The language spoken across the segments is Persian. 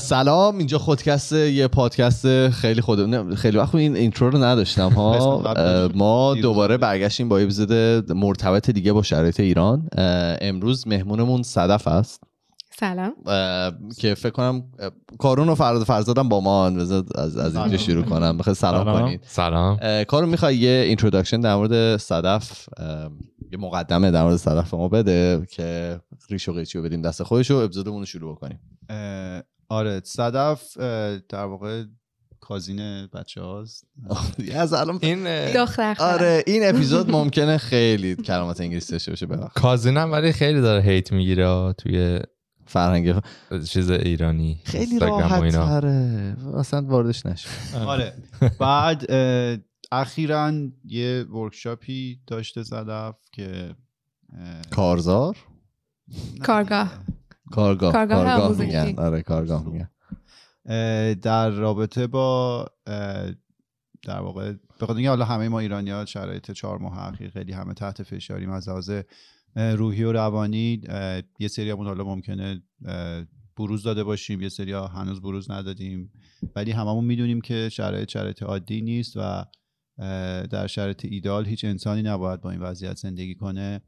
سلام. اینجا خودکست یه پادکست خیلی خود خیلی وقت این intro رو نداشتم ها. ما دوباره برگشتیم با اپیزود مرتبط دیگه با شرایط ایران. امروز مهمونمون صدف است. سلام. که فکر کنم کارون و فراد فرزادم با ما از, از اینجا شروع کنم. بخواه سلام, سلام. کنید. سلام. کارون می‌خوای یه introduction در مورد صدف یه مقدمه در مورد صدف ما بده که ریش و قیچی رو بدیم دست خودش و اپیزودمون رو شروع بکنیم. آره صدف در واقع کازین بچه هاست از الان این آره این اپیزود ممکنه خیلی کلمات انگلیسی داشته باشه ببخشید. کازینم ولی خیلی داره هیت می‌گیره توی فرهنگ چیز ایرانی خیلی راحت تره. اصلا واردش نشد آره. بعد اخیرا یه ورکشاپی داشته صدف که کارزار؟ کارگاه. کارگاه کارگاه, میگن. آره کارگاه میگن. در رابطه با در واقع به حالا همه ما ایرانی ها شرایط چهار ماه اخیر خیلی همه تحت فشاریم از لحاظ روحی و روانی یه سری همون حالا ممکنه بروز داده باشیم یه سری هنوز بروز ندادیم. ولی هممون می‌دونیم که شرایط شرایط عادی نیست و در شرایط ایدال هیچ انسانی نباید با این وضعیت زندگی کنه.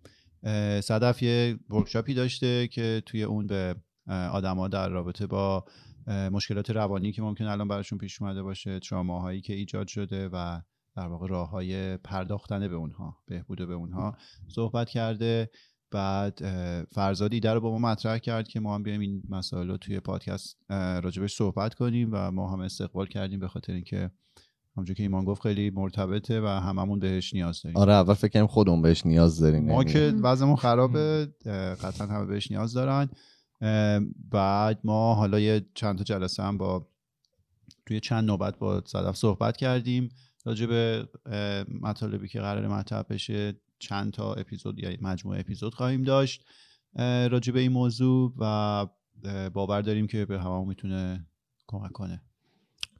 صدف یه ورکشاپی داشته که توی اون به آدما در رابطه با مشکلات روانی که ممکن الان براشون پیش اومده باشه تراماهایی که ایجاد شده و در واقع راه های پرداختن به اونها بهبود به اونها صحبت کرده. بعد فرزاد ایده رو با ما مطرح کرد که ما هم بیایم این مسائل رو توی پادکست راجبش صحبت کنیم و ما هم استقبال کردیم به خاطر اینکه همونجور که ایمان گفت خیلی مرتبطه و هممون بهش نیاز داریم. آره اول فکر کنیم خودمون بهش نیاز داریم ما یعنی. که وضعمون خرابه قطعا همه بهش نیاز دارن. بعد ما حالا یه چند تا جلسه هم با توی چند نوبت با صدف صحبت کردیم. راجع به مطالبی که قرار مطرح بشه چند تا اپیزود یا مجموعه اپیزود خواهیم داشت راجع به این موضوع و باور داریم که به همه می‌تونه کمک کنه.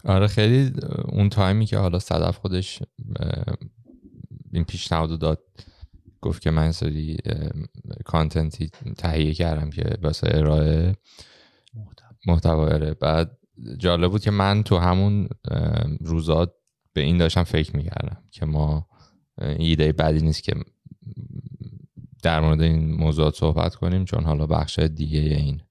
آره خیلی اون تایمی که حالا صدف خودش این پیشنهاد داد گفت که من سری کانتنتی تهیه کردم که واسه ارائه محتوا. اره بعد جالب بود که من تو همون روزات به این داشتم فکر می‌کردم که ما ایده بدی نیست که در مورد این موضوعات صحبت کنیم چون حالا بخش دیگه این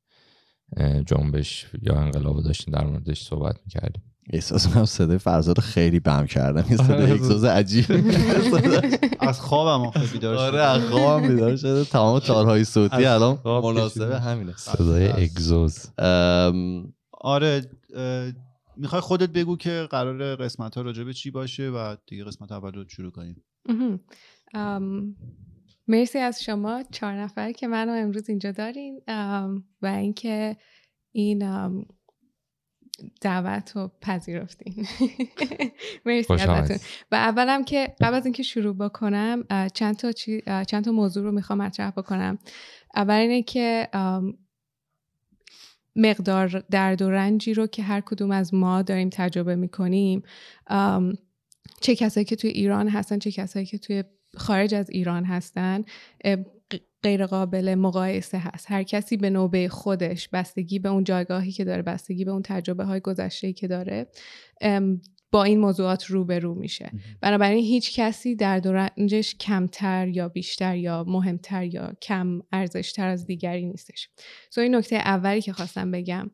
جنبش یا انقلاب داشتیم در موردش صحبت می‌کردیم. احساس می‌کنم صدای فرزاد خیلی بم کردم. یه صدای آره. اگزوز عجیب. از خوابم بیدار شده آره از خوابم بیدار شده تمام تارهای صوتی الان مناسب همینه. صدای اگزوز. آره می‌خوای خودت بگو که قرار قسمت ها راجبه چی باشه و دیگه قسمت اول رو شروع کنیم. مرسی از شما چهار نفر که منو امروز اینجا دارین. و اینکه این دعوت رو پذیرفتین. مرسی ازتون. و اولم که قبل از اینکه شروع بکنم چند تا, چند تا موضوع رو می‌خوام مطرح بکنم. اول اینه که مقدار درد و رنجی رو که هر کدوم از ما داریم تجربه می‌کنیم چه کسایی که توی ایران هستن چه کسایی که توی خارج از ایران هستن غیر قابل مقایسه هست. هر کسی به نوبه خودش بستگی به اون جایگاهی که داره بستگی به اون تجربه های گذشته که داره با این موضوعات روبرو میشه. بنابراین هیچ کسی در دورنجش کمتر یا بیشتر یا مهمتر یا کم ارزشتر از دیگری نیستش. سو این نکته اولی که خواستم بگم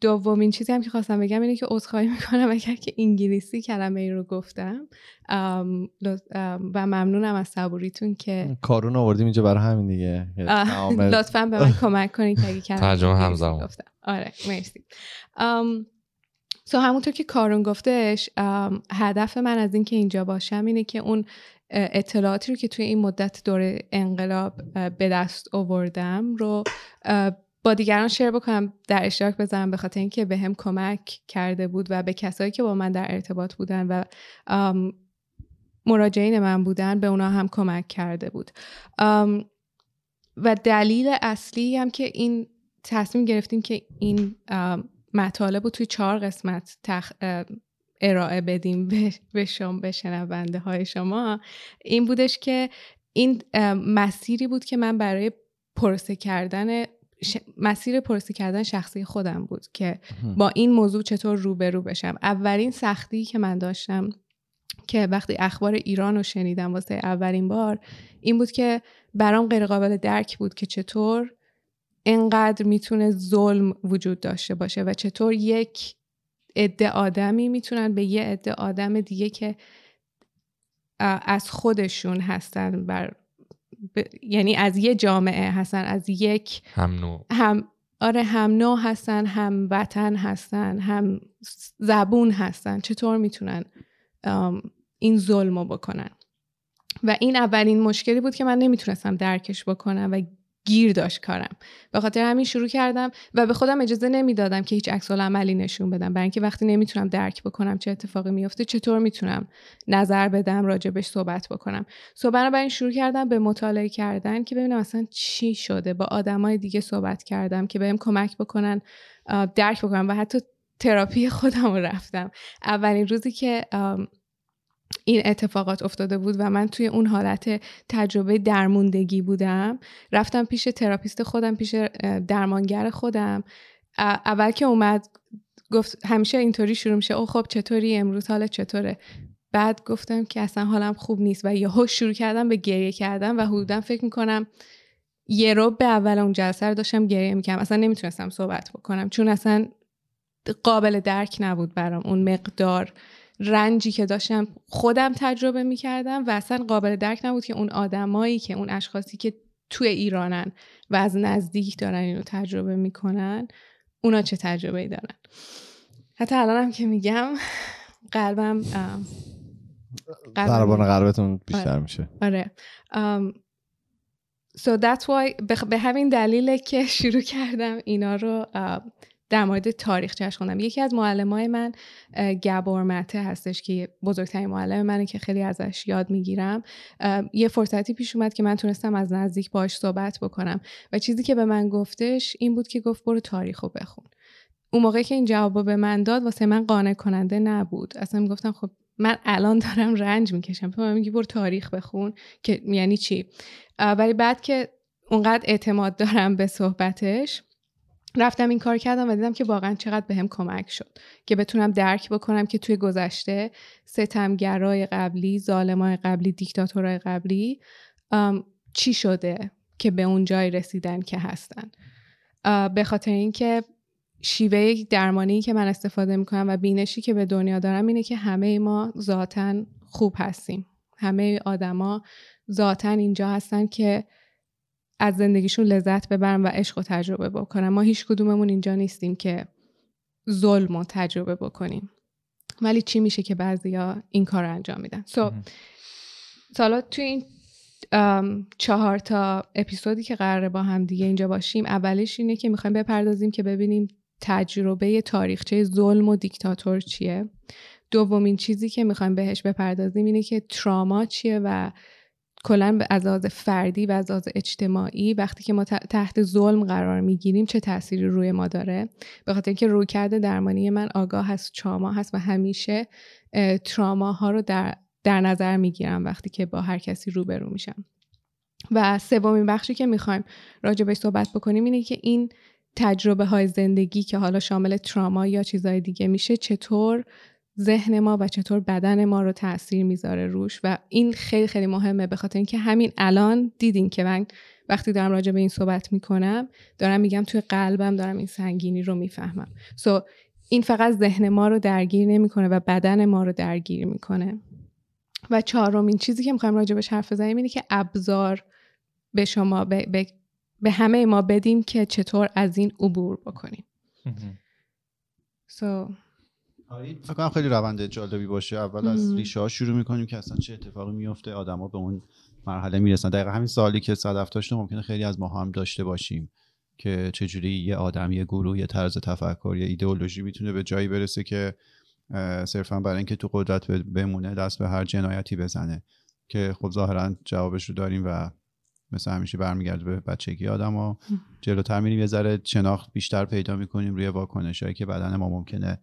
دومین چیزی هم که خواستم بگم اینه که عذرخواهی می‌کنم اگر که انگلیسی کلمه ای رو گفتم. و ممنونم از صبوریتون که کارون آوردیم اینجا برای همین دیگه. لطفا به من کمک کنید که اگه کلمه ترجمه همزمان. گفتم. آره مرسی. سو همونطور که کارون گفتش هدف من از اینکه اینجا باشم اینه که اون اطلاعاتی رو که توی این مدت دور انقلاب به دست آوردم رو با دیگران شیر بکنم در اشتراک بذارم به خاطر اینکه به هم کمک کرده بود و به کسایی که با من در ارتباط بودن و مراجعین من بودن به اونا هم کمک کرده بود. و دلیل اصلی هم که این تصمیم گرفتیم که این مطالب رو توی چهار قسمت تخ... ارائه بدیم به شما به شنونده های شما این بودش که این مسیری بود که من برای پرسه کردن مسیر پرسی کردن شخصی خودم بود که با این موضوع چطور روبرو بشم. اولین سختی که من داشتم که وقتی اخبار ایران رو شنیدم واسه اولین بار این بود که برام غیر قابل درک بود که چطور انقدر می‌تونه ظلم وجود داشته باشه و چطور یک عده آدمی می‌تونن به یه عده آدم دیگه که از خودشون هستن بر یعنی از یه جامعه هستن از یک هم نوع. هم آره هم نوع هستن هم وطن هستن هم زبون هستن. چطور می‌تونن این ظلم رو بکنن؟ و این اولین مشکلی بود که من نمی‌تونستم درکش بکنم و گیر داشت کارم. به خاطر همین شروع کردم و به خودم اجازه نمی‌دادم که هیچ عکس عملی نشون بدم. برای اینکه وقتی نمی‌تونم درک بکنم چه اتفاقی میفته چطور می‌تونم نظر بدم راجبش صحبت بکنم. سو بنابراین شروع کردم به مطالعه کردن که ببینم اصلا چی شده. با آدمای دیگه صحبت کردم که بهم کمک بکنن درک بکنم و حتی تراپی خودم رفتم. اولین روزی که این اتفاقات افتاده بود و من توی اون حالت تجربه درموندگی بودم. رفتم پیش therapist خودم پیش درمانگر خودم. اول که اومد گفت همیشه اینطوری شروع میشه. او خب چطوری امروز؟ حالت چطوره؟ بعد گفتم که اصلا حالم خوب نیست و یهو شروع کردم به گریه کردن و حدودا فکر می‌کنم یه رو به اول اون جلسه رو داشتم گریه می‌کردم. اصلا نمی‌تونستم صحبت بکنم چون اصلا قابل درک نبود برام اون مقدار. رنجی که داشتم خودم تجربه می‌کردم و اصلا قابل درک نبود که اون آدمایی که اون اشخاصی که توی ایرانن و از نزدیک دارن اینو تجربه می‌کنن اونا چه تجربه ای دارن؟ حتی الانم که میگم قلبم ضربان قلبتون بیشتر آره. میشه. آره. so that's why به همین دلیله که شروع کردم اینا رو در مورد تاریخ خوندم. یکی از های من گبور مته هستش که بزرگترین معلم منه که خیلی ازش یاد می‌گیرم. یه فرصتی پیش اومد که من تونستم از نزدیک باش صحبت بکنم. و چیزی که به من گفتش این بود که گفت برو تاریخ رو بخون. اون موقع که این جواب به من داد واسه من قانع کننده نبود. اصلا می‌گفتم خب من الان دارم رنج می‌کشم. تو میگی برو تاریخ بخون که یعنی چی؟ ولی بعد که اونقدر اعتماد دارم به صحبتش رفتم این کار کردم و دیدم که واقعا چقدر بهم به کمک شد که بتونم درک بکنم که توی گذشته ستمگرای قبلی ظالمای قبلی دیکتاتورای قبلی چی شده که به اون جای رسیدن که هستن. به خاطر اینکه شیوه درمانی که من استفاده می‌کنم و بینشی که به دنیا دارم اینه که همه ما ذاتا خوب هستیم. همه آدما ذاتا اینجا هستن که از زندگیشون لذت ببرن و عشق و تجربه بکنن ما هیچ کدوممون اینجا نیستیم که ظلم و تجربه بکنیم. ولی چی میشه که بعضیا این کار رو انجام میدن؟ سو so, سالا توی این چهار تا اپیزودی که قراره با هم دیگه اینجا باشیم اولش اینه که می‌خوایم بپردازیم که ببینیم تجربه تاریخچه ظلم و دیکتاتور چیه. دومین چیزی که می‌خوایم بهش بپردازیم اینه که تراما چیه و کلا از لحاظ فردی و از اجتماعی وقتی که ما تحت ظلم قرار می‌گیریم چه تأثیری روی ما داره؟ به خاطر اینکه رویکرد درمانی من آگاه هست تراما هست و همیشه تراما رو در, در نظر می‌گیرم وقتی که با هر کسی روبرو میشم. و سومین بخشی که می‌خوایم راجع صحبت بکنیم اینه که این تجربه های زندگی که حالا شامل تراما یا چیزهای دیگه میشه چطور ذهن ما و چطور بدن ما رو تاثیر می‌ذاره روش و این خیلی خیلی مهمه. به خاطر اینکه همین الان دیدین که من وقتی دارم راجع به این صحبت می‌کنم دارم میگم توی قلبم دارم این سنگینی رو می‌فهمم. سو so, این فقط ذهن ما رو درگیر نمی‌کنه و بدن ما رو درگیر می‌کنه. و چهارمین چیزی که می‌خوایم راجع بهش حرف بزنیم اینه که ابزار به شما به, به, به همه ما بدیم که چطور از این عبور بکنیم. so, فکر کنم خیلی روند جالبی باشه. اول از ریشه ها شروع می‌کنیم که اصلا چه اتفاقی میفته آدما به اون مرحله می‌رسن. دقیقا همین سالی که صدف داشته ممکنه خیلی از ما هم داشته باشیم که چجوری یه آدم یه گروه یه طرز تفکر یه ایدئولوژی می‌تونه به جایی برسه که صرفا برای اینکه تو قدرت بمونه دست به هر جنایتی بزنه. که خب ظاهرا جوابش رو داریم و مثل همیشه برمیگرده به بچگی آدم ها جلوتر میریم یه ذره شناخت بیشتر پیدا می‌کنیم روی واکنش هایی که بدن ما ممکنه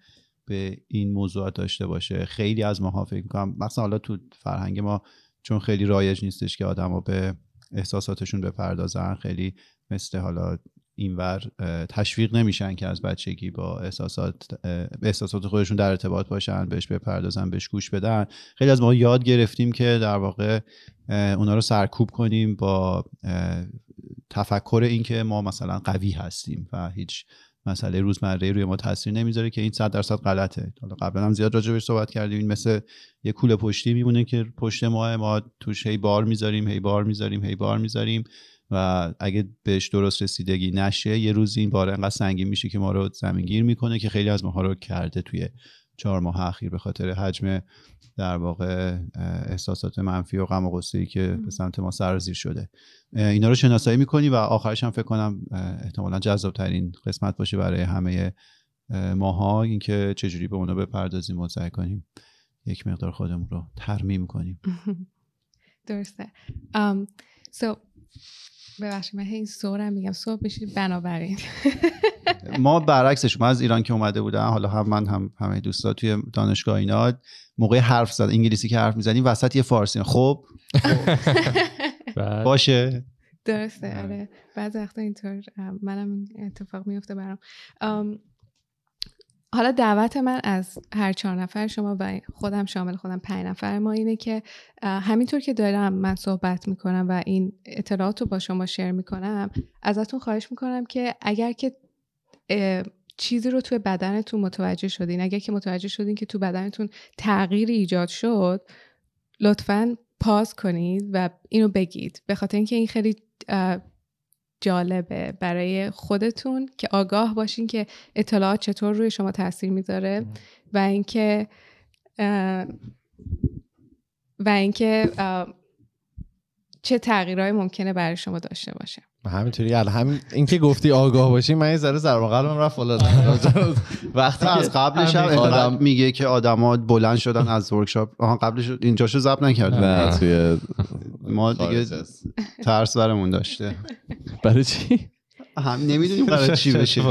به این موضوعات داشته باشه. خیلی از ماها فکر می‌کنم مثلا حالا تو فرهنگ ما چون خیلی رایج نیستش که آدما به احساساتشون بپردازن خیلی مثل حالا اینور تشویق نمیشن که از بچگی با احساسات احساسات خودشون در ارتباط باشن بهش بپردازن بهش گوش بدن. خیلی از ما یاد گرفتیم که در واقع اونا رو سرکوب کنیم با تفکر اینکه ما مثلا قوی هستیم و هیچ مسئله روزمره روی ما تاثیر نمی‌ذاره که این صد درصد غلطه. حالا قبلا هم زیاد راجع بهش صحبت کردیم. این مثل یه کوله پشتی میمونه که پشت ما ما توش هی بار می‌ذاریم هی بار می‌ذاریم هی بار می‌ذاریم و اگه بهش درست رسیدگی نشه یه روز این بار انقدر سنگین میشه که ما رو زمینگیر می‌کنه که خیلی از ماها رو کرده توی چهار ماه اخیر. به خاطر حجم در واقع احساسات منفی و غم و غصه که به سمت ما سرازیر شده. اینا رو شناسایی می‌کنی و آخرش هم فکر کنم احتمالا جذاب ترین قسمت باشه برای همه ماها. اینکه چجوری به اونا بپردازیم و سعی کنیم یک مقدار خودمون رو ترمیم کنیم. درسته. um, so ببخشید من این سورم میگم. صبح بشید بنابراین. ما برعکسش ما از ایران که اومده بودن حالا هم من هم همه دوستا توی دانشگاه اینا موقع حرف زد انگلیسی که حرف می‌زنیم وسط یه فارسی. خب, باشه. درسته آره. بعض وقتا اینطور منم اتفاق میفته برام. حالا دعوت من از هر چهار نفر شما و خودم شامل خودم پنج نفر ما اینه که همینطور که دارم من صحبت می‌کنم و این اطلاعات رو با شما شیر می‌کنم ازتون خواهش می‌کنم که اگر که چیزی رو توی بدنتون متوجه شدین اگر که متوجه شدین که تو بدنتون تغییری ایجاد شد لطفا پاز کنید و اینو بگید. به خاطر اینکه این خیلی جالبه برای خودتون که آگاه باشین که اطلاعات چطور روی شما تاثیر می‌ذاره و اینکه و اینکه چه تغییرهایی ممکنه برای شما داشته باشه. همینطوری. الان همین اینکه گفتی آگاه باشی من یه ذره ضربه قلبم رفت بالا. وقتی از قبلش هم آدم میگه که آدما بلند شدن از ورکشاپ آها قبلش اینجاشو ضبط نکرد نه توی ما دیگه ترس برمون داشته. برای چی؟ هم نمی‌دونیم برای چی بشه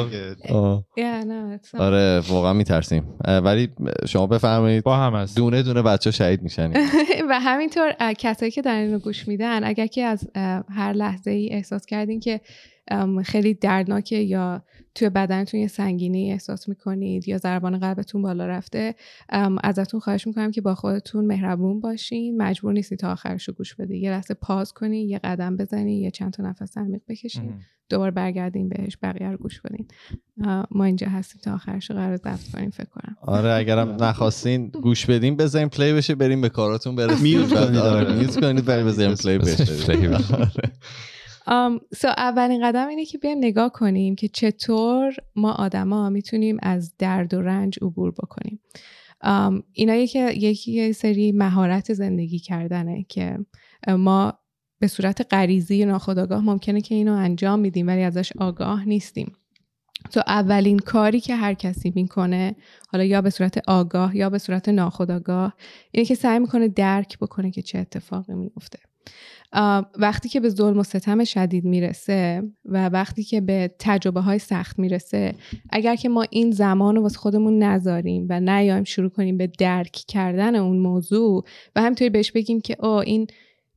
آره واقعا میترسیم. ولی شما بفرمایید با هم هست. دونه دونه بچه شهید میشن. و همینطور کسایی که در اینو گوش میدن اگر که از هر لحظه ای احساس کردین که خیلی دردناکه یا توی بدنتون یه سنگینی احساس می‌کنید یا ضربان قلبتون بالا رفته ازتون خواهش می‌کنم که با خودتون مهربون باشین. مجبور نیستی تا آخرش رو گوش بدید یه لحظه پاز کنین یه قدم بزنین یه چند تا نفس عمیق بکشین. دوباره برگردین بهش بقیه رو گوش بدین ما اینجا هستیم تا آخرش قرار ضبط کنیم فکر کنم. آره اگرم نخواستین گوش بدین بزنین play بشه بریم به کاراتون برسیم. mute کنید آره میوت کنید بزنین play بشه. so اولین قدم اینه که بیایم نگاه کنیم که چطور ما آدما می‌تونیم از درد و رنج عبور بکنیم. اینا یکی یکی سری مهارت زندگی کردنه که ما به صورت غریزی ناخودآگاه ممکنه که اینو انجام میدیم ولی ازش آگاه نیستیم. تو اولین کاری که هر کسی می‌کنه حالا یا به صورت آگاه یا به صورت ناخودآگاه اینه که سعی می‌کنه درک بکنه که چه اتفاقی میفته وقتی که به ظلم و ستم شدید می‌رسه و وقتی که به تجربه های سخت می‌رسه اگر که ما این زمان رو واسه خودمون نذاریم و نیایم شروع کنیم به درک کردن اون موضوع و همینطوری بهش بگیم که او این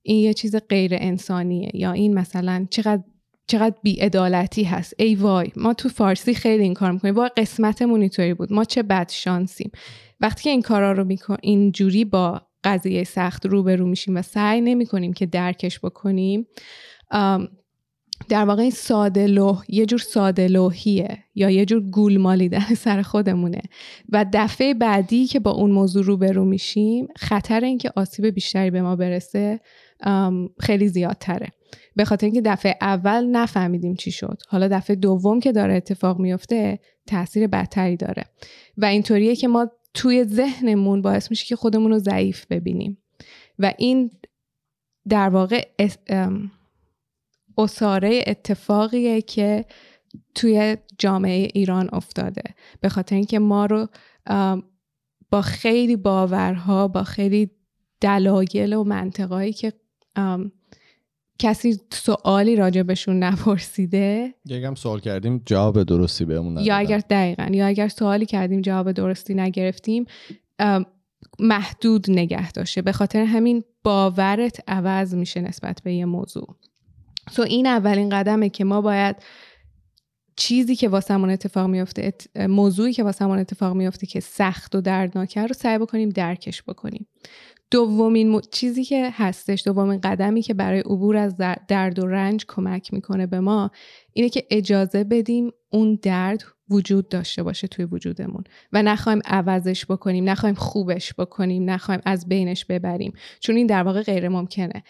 این یه چیز غیر انسانیه. یا این مثلا چقدر چقدر بیعدالتی هست. ای وای ما تو فارسی خیلی این کار می‌کنیم. وای قسمتمون اینطوری بود. ما چه بد شانسیم وقتی که این کارا رو میکن اینجوری با قضیه سخت روبرو میشیم و سعی نمی کنیم که درکش بکنیم در واقع این ساده یه جور ساده لوحیه یا یه جور گول مالیدن سر خودمونه. و دفعه بعدی که با اون موضوع روبرو میشیم خطر اینکه آسیب بیشتری به ما برسه خیلی زیادتره. به خاطر اینکه دفعه اول نفهمیدیم چی شد. حالا دفعه دوم که داره اتفاق میفته تاثیر بدتری داره. و اینطوریه که ما توی ذهنمون باعث میشه که خودمون رو ضعیف ببینیم. و این در واقع اصاره اتفاقیه که توی جامعه ایران افتاده. به خاطر اینکه ما رو با خیلی باورها با خیلی دلایل و منطقهایی که کسی سوالی راجبشون نپرسیده؟ یکم سوال کردیم جواب درستی بهمون یا اگر دقیقا یا اگر سوالی کردیم جواب درستی نگرفتیم محدود نگه داشته. به خاطر همین باورت عوض میشه نسبت به یه موضوع. سو این اولین قدمه که ما باید چیزی که واسمون اتفاق میفته موضوعی که واسمون اتفاق میفته که سخت و دردناکه رو سعی بکنیم درکش بکنیم. دومین چیزی که هستش دومین قدمی که برای عبور از درد و رنج کمک می‌کنه به ما اینه که اجازه بدیم اون درد وجود داشته باشه توی وجودمون. و نخوایم عوضش بکنیم نخوایم خوبش بکنیم نخوایم از بینش ببریم. چون این در واقع غیر ممکنه.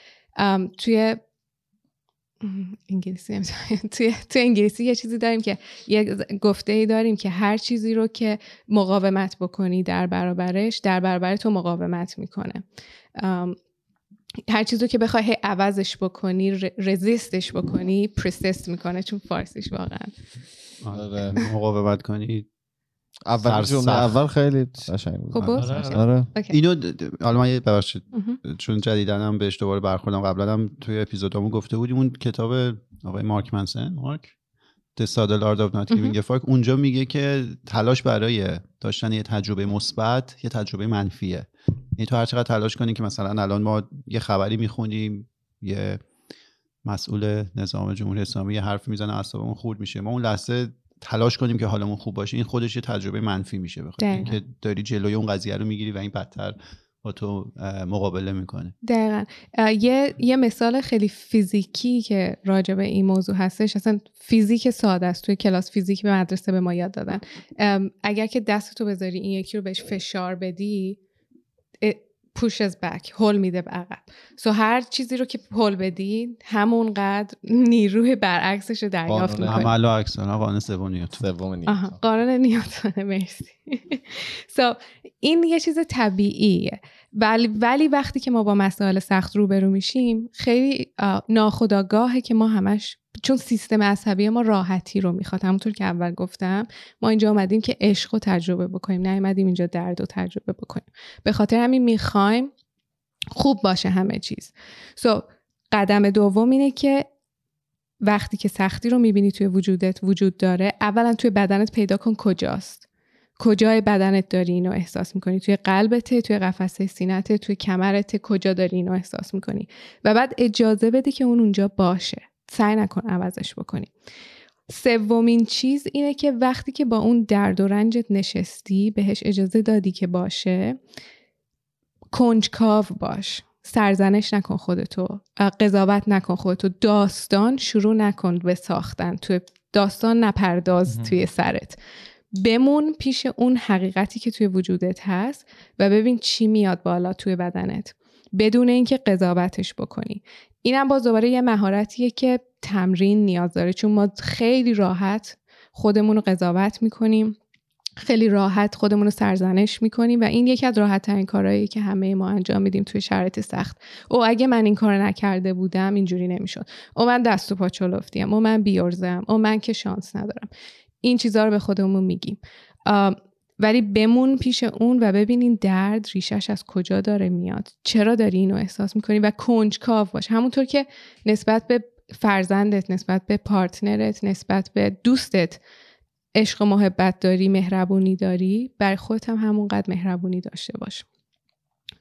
توی انگلیسی توی, توی انگلیسی یه چیزی داریم که یه گفته ای داریم که هر چیزی رو که مقاومت بکنی در برابرش در برابر تو مقاومت می‌کنه. هر چیزی رو که بخوای عوضش بکنی رزیستش بکنی پرسیست می‌کنه چون فارسیش واقعا. آره. مقاومت کنی. اول جمله اول خیلی قشنگ بود. خب آره. آره. اینو حالا من ببخشید. چون جدیدنم بهش دوباره برخوردم قبلا هم توی اپیزودامو گفته بودیم اون کتاب آقای مارک منسن مارک؟ The Saddle Art of Not Giving a Fuck. اونجا میگه که تلاش برای داشتن یه تجربه مثبت یه تجربه منفیه. یعنی تو هر چقدر تلاش کنی که مثلا الان ما یه خبری می‌خونیم یه مسئول نظام جمهوری اسلامی یه حرف می‌زنه اعصابمون خورد میشه. ما اون لحظه تلاش کنیم که حالمون خوب باشه. این خودش یه تجربه منفی میشه. بخاطر اینکه داری جلوی اون قضیه رو می‌گیری و این بدتر با تو مقابله می‌کنه. دقیقا. یه،, یه مثال خیلی فیزیکی که راجع به این موضوع هستش. اصلا فیزیک ساده است. توی کلاس فیزیک به مدرسه به ما یاد دادن. اگر که دستتو بذاری این یکی رو بهش فشار بدی پوشز بک هول میده به عقب. سو هر چیزی رو که هول بدی همونقدر نیروی برعکسش رو دریافت می‌کنی عمل و قانون سوم نیوتن. قانون نیوتن مرسی. سو این یه چیز طبیعیه. ولی ولی وقتی که ما با مسائل سخت روبرو میشیم خیلی ناخداگاهه که ما همش چون سیستم عصبی ما راحتی رو می‌خواد. همونطور که اول گفتم ما اینجا آمدیم که عشق رو تجربه بکنیم نیومدیم اینجا درد رو تجربه بکنیم. به خاطر همین می‌خوایم خوب باشه همه چیز. سو so, قدم دوم اینه که وقتی که سختی رو می‌بینی توی وجودت وجود داره اولا توی بدنت پیدا کن کجاست. کجای بدنت داری اینو احساس می‌کنی؟ توی قلبته توی قفسه سینته توی کمرت کجا داری اینو احساس می‌کنی؟ و بعد اجازه بده که اون اونجا باشه. سعی نکن عوضش بکنی. سومین چیز اینه که وقتی که با اون درد و رنجت نشستی بهش اجازه دادی که باشه کنجکاو باش. سرزنش نکن خودتو. قضاوت نکن خودتو. داستان شروع نکن به ساختن. توی داستان نپرداز توی سرت. بمون پیش اون حقیقتی که توی وجودت هست و ببین چی میاد بالا توی بدنت. بدون اینکه قضاوتش بکنی. اینم باز دوباره یه مهارتیه که تمرین نیاز داره چون ما خیلی راحت خودمون رو قضاوت می‌کنیم خیلی راحت خودمون رو سرزنش می‌کنیم و این یکی از راحت ترین کارهایی که همه ما انجام میدیم توی شرایط سخت. او اگه من این کار نکرده بودم اینجوری نمی‌شد. او من دست و پا چلفتیم او من بیورزم او من که شانس ندارم. این چیزها رو به خودمون میگیم. ولی بمون پیش اون و ببینین درد ریشش از کجا داره میاد. چرا داری اینو احساس می‌کنی و کنجکاو باش. همونطور که نسبت به فرزندت نسبت به پارتنرت نسبت به دوستت عشق و محبت داری مهربونی داری بر خودت هم همونقدر مهربونی داشته باش.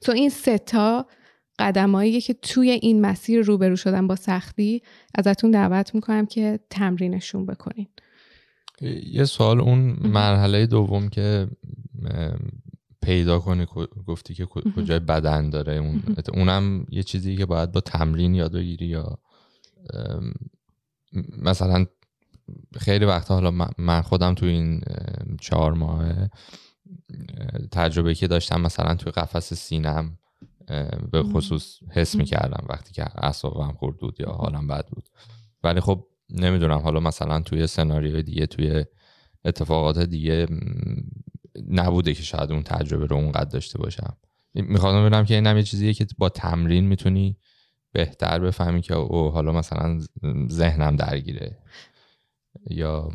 تو این ستا قدمایی که توی این مسیر روبرو شدن با سختی ازتون دعوت می‌کنم که تمرینشون بکنین. یه سوال اون مرحله دوم که پیدا کنی گفتی که کجای بدن داره اون. اونم یه چیزی که باید با تمرین یاد بگیری یا مثلا خیلی وقتا حالا من خودم تو این چهار ماه تجربه که داشتم مثلا توی قفس سینم به خصوص حس می‌کردم وقتی که اعصابم خورد بود یا حالم بد بود. ولی خب نمی‌دونم حالا مثلا توی سناریوی دیگه توی اتفاقات دیگه نبوده که شاید اون تجربه رو اونقدر داشته باشم. می‌خوام ببینم که اینم یه چیزیه که با تمرین می‌تونی بهتر بفهمی که او حالا مثلا ذهنم درگیره. یا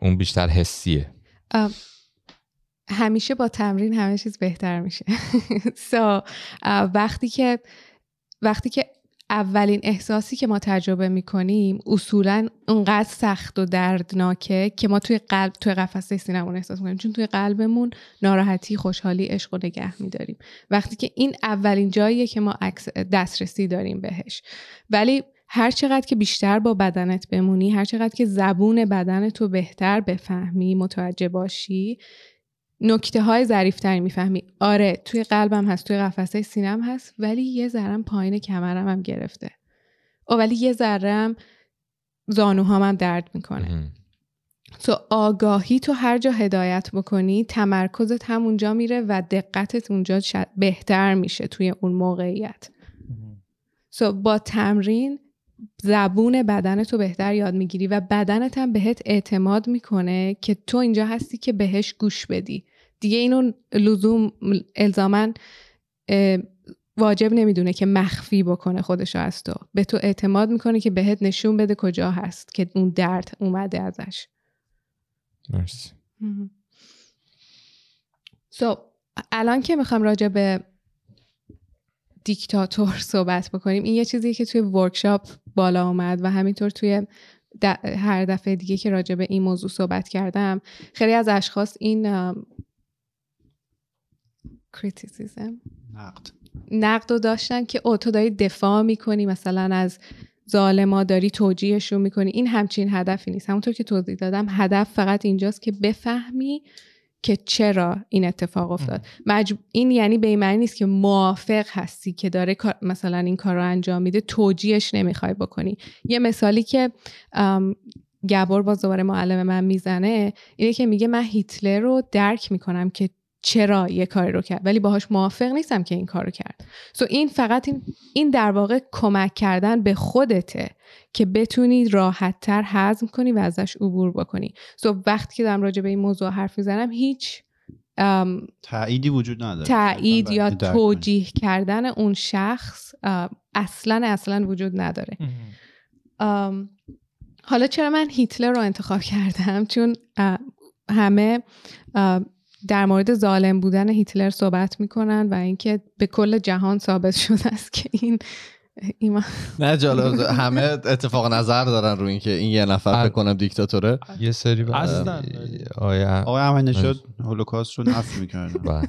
اون بیشتر حسیه. همیشه با تمرین همه چیز بهتر میشه. So, وقتی که وقتی که اولین احساسی که ما تجربه می‌کنیم اصولا اونقدر سخت و دردناکه که ما توی قلب توی قفسه سینمون احساس می‌کنیم. چون توی قلبمون ناراحتی خوشحالی عشق و نگه میداریم. وقتی که این اولین جاییه که ما دسترسی داریم بهش. ولی هر چقدر که بیشتر با بدنت بمونی هر چقدر که زبون بدنت رو بهتر بفهمی متوجه باشی نکته های ظریفتری می‌فهمی. آره توی قلبم هست توی قفسه سینم هست ولی یه ذرم پایین کمرم هم گرفته. او ولی یه ذرم زانوهام هم درد می‌کنه. تو آگاهی تو هر جا هدایت بکنی تمرکزت همونجا میره و دقتت اونجا بهتر میشه توی اون موقعیت. سو با تمرین زبون بدن تو بهتر یاد می‌گیری و بدنت هم بهت اعتماد می‌کنه که تو اینجا هستی که بهش گوش بدی. دیگه اینو لزوم الزامن واجب نمی‌دونه که مخفی بکنه خودشو از تو. به تو اعتماد می‌کنه که بهت نشون بده کجا هست که اون درد اومده ازش. مرسی. سو الان که می‌خوام راجع به دیکتاتور صحبت بکنیم این یه چیزی که توی ورکشاپ بالا اومد و همینطور توی هر دفعه دیگه که راجع به این موضوع صحبت کردم خیلی از اشخاص این کریتیسیزم نقد. نقد رو داشتن که او تو داری دفاع می‌کنی مثلا از ظالما داری توجیهشون می‌کنی. این همچین هدفی نیست. همونطور که توضیح دادم هدف فقط اینجاست که بفهمی که چرا این اتفاق افتاد. مجب... این یعنی به این معنی نیست که موافق هستی که داره مثلا این کار رو انجام میده توجیهش نمی‌خوای بکنی. یه مثالی که گبر باز دوباره معلم من می‌زنه اینه که میگه من هیتلر رو درک می‌کنم که چرا یه کاری رو کرد؟ ولی باهاش موافق نیستم که این کار رو کرد. سو این فقط این, این در واقع کمک کردن به خودته که بتونی راحت تر هضم کنی و ازش عبور بکنی. سو وقتی که دارم راجع به این موضوع حرف می‌زنم هیچ تاییدی وجود نداره. تایید یا توجیه کردن اون شخص اصلا اصلا وجود نداره. حالا چرا من هیتلر رو انتخاب کردم؟ چون همه در مورد ظالم بودن هیتلر صحبت می‌کنن و اینکه به کل جهان ثابت شده است که این ایمان نه جالب. همه اتفاق نظر دارن رو اینکه این یه نفر بکنم دیکتاتوره. یه سری آیا آقای نشد هولوکاست رو نفی می‌کردن. بله.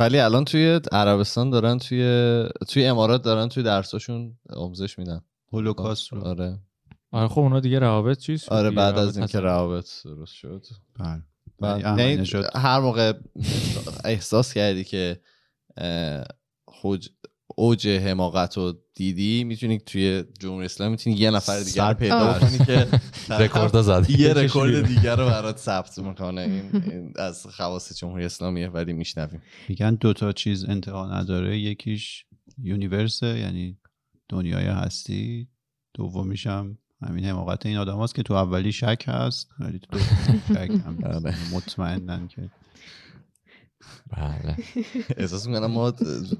ولی الان توی عربستان دارن توی توی امارات دارن توی درساشون آموزش میدن. هولوکاست رو آره. آره خب اونا دیگه روابط چیست؟ آره بعد از اینکه روابط درست شد. بله. یعنی هر موقع احساس کردی که اوج حماقت رو دیدی می‌تونی توی جمهوری اسلامی می‌تونی یه نفر دیگر پیدا کنی که رکورد زد یه رکورد دیگر رو برات ثبت می‌کنه. این از خواص جمهوری اسلامیه ولی میشنویم. میگن دو تا چیز انتها نداره. یکیش یونیورسه یعنی دنیای هستی. دومیشم همین حماقت این آدم هست که تو اولی شک هست ولی تو شک هم آره. مطمئنن که بله. احساس می‌کنم ما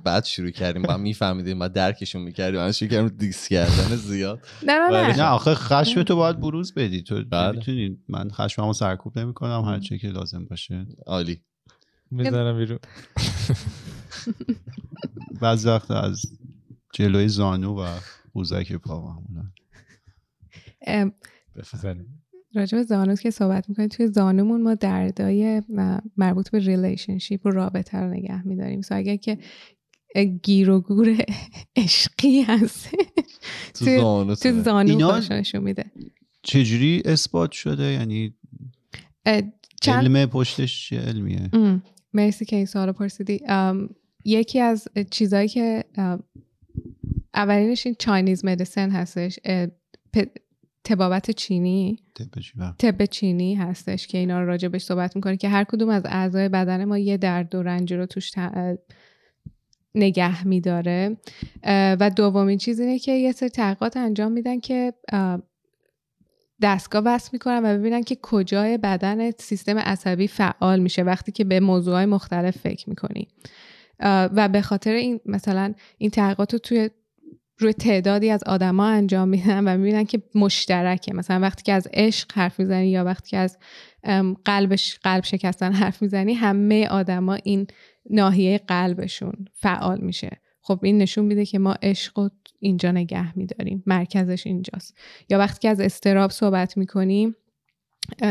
بعد شروع کردیم با میفهمیدیم ما درکشون می‌کردیم من شروع کردیم دیس کردن زیاد. نه نه نه. نه آخه خشم تو باید بروز بدی. تو می‌تونی من خشممو سرکوب نمی‌کنم هر چی که لازم باشه. عالی. می‌ذارم بیرون. بعض وقت از جلوی زانو و قوزک پا معمولا. راجع به زانو که صحبت می‌کنیم توی زانومون ما دردای مربوط به relationship و رابطه رو نگه میداریم. so اگر که گیر و گور عشقی هست تو زانو تو زانو نشون میده. چجوری اثبات شده؟ یعنی چند... علم پشتش چه علمیه؟ مرسی که این سوال پرسیدی. یکی از چیزهایی که اولینش این چاینیز مدیسن هستش. تبابت چینی؟ تب چینی هستش که اینا رو راجع بهش صحبت می‌کنه که هر کدوم از اعضای بدن ما یه درد و رنج رو توش نگه میداره. و دومین چیز اینه که یه سری تحقیقات انجام میدن که دستگاه وصل می‌کنن و ببینن که کجای بدن سیستم عصبی فعال میشه وقتی که به موضوعهای مختلف فکر می‌کنی. و به خاطر این مثلا این تحقیقات رو توی روی تعدادی از آدما انجام میدن و می‌بینن که مشترکه. مثلا وقتی که از عشق حرف می‌زنی یا وقتی که از قلبش قلب شکستن حرف می‌زنی همه آدما این ناحیه قلبشون فعال میشه. خب این نشون میده که ما عشق رو اینجا نگه میداریم مرکزش اینجاست. یا وقتی که از اضطراب صحبت می‌کنیم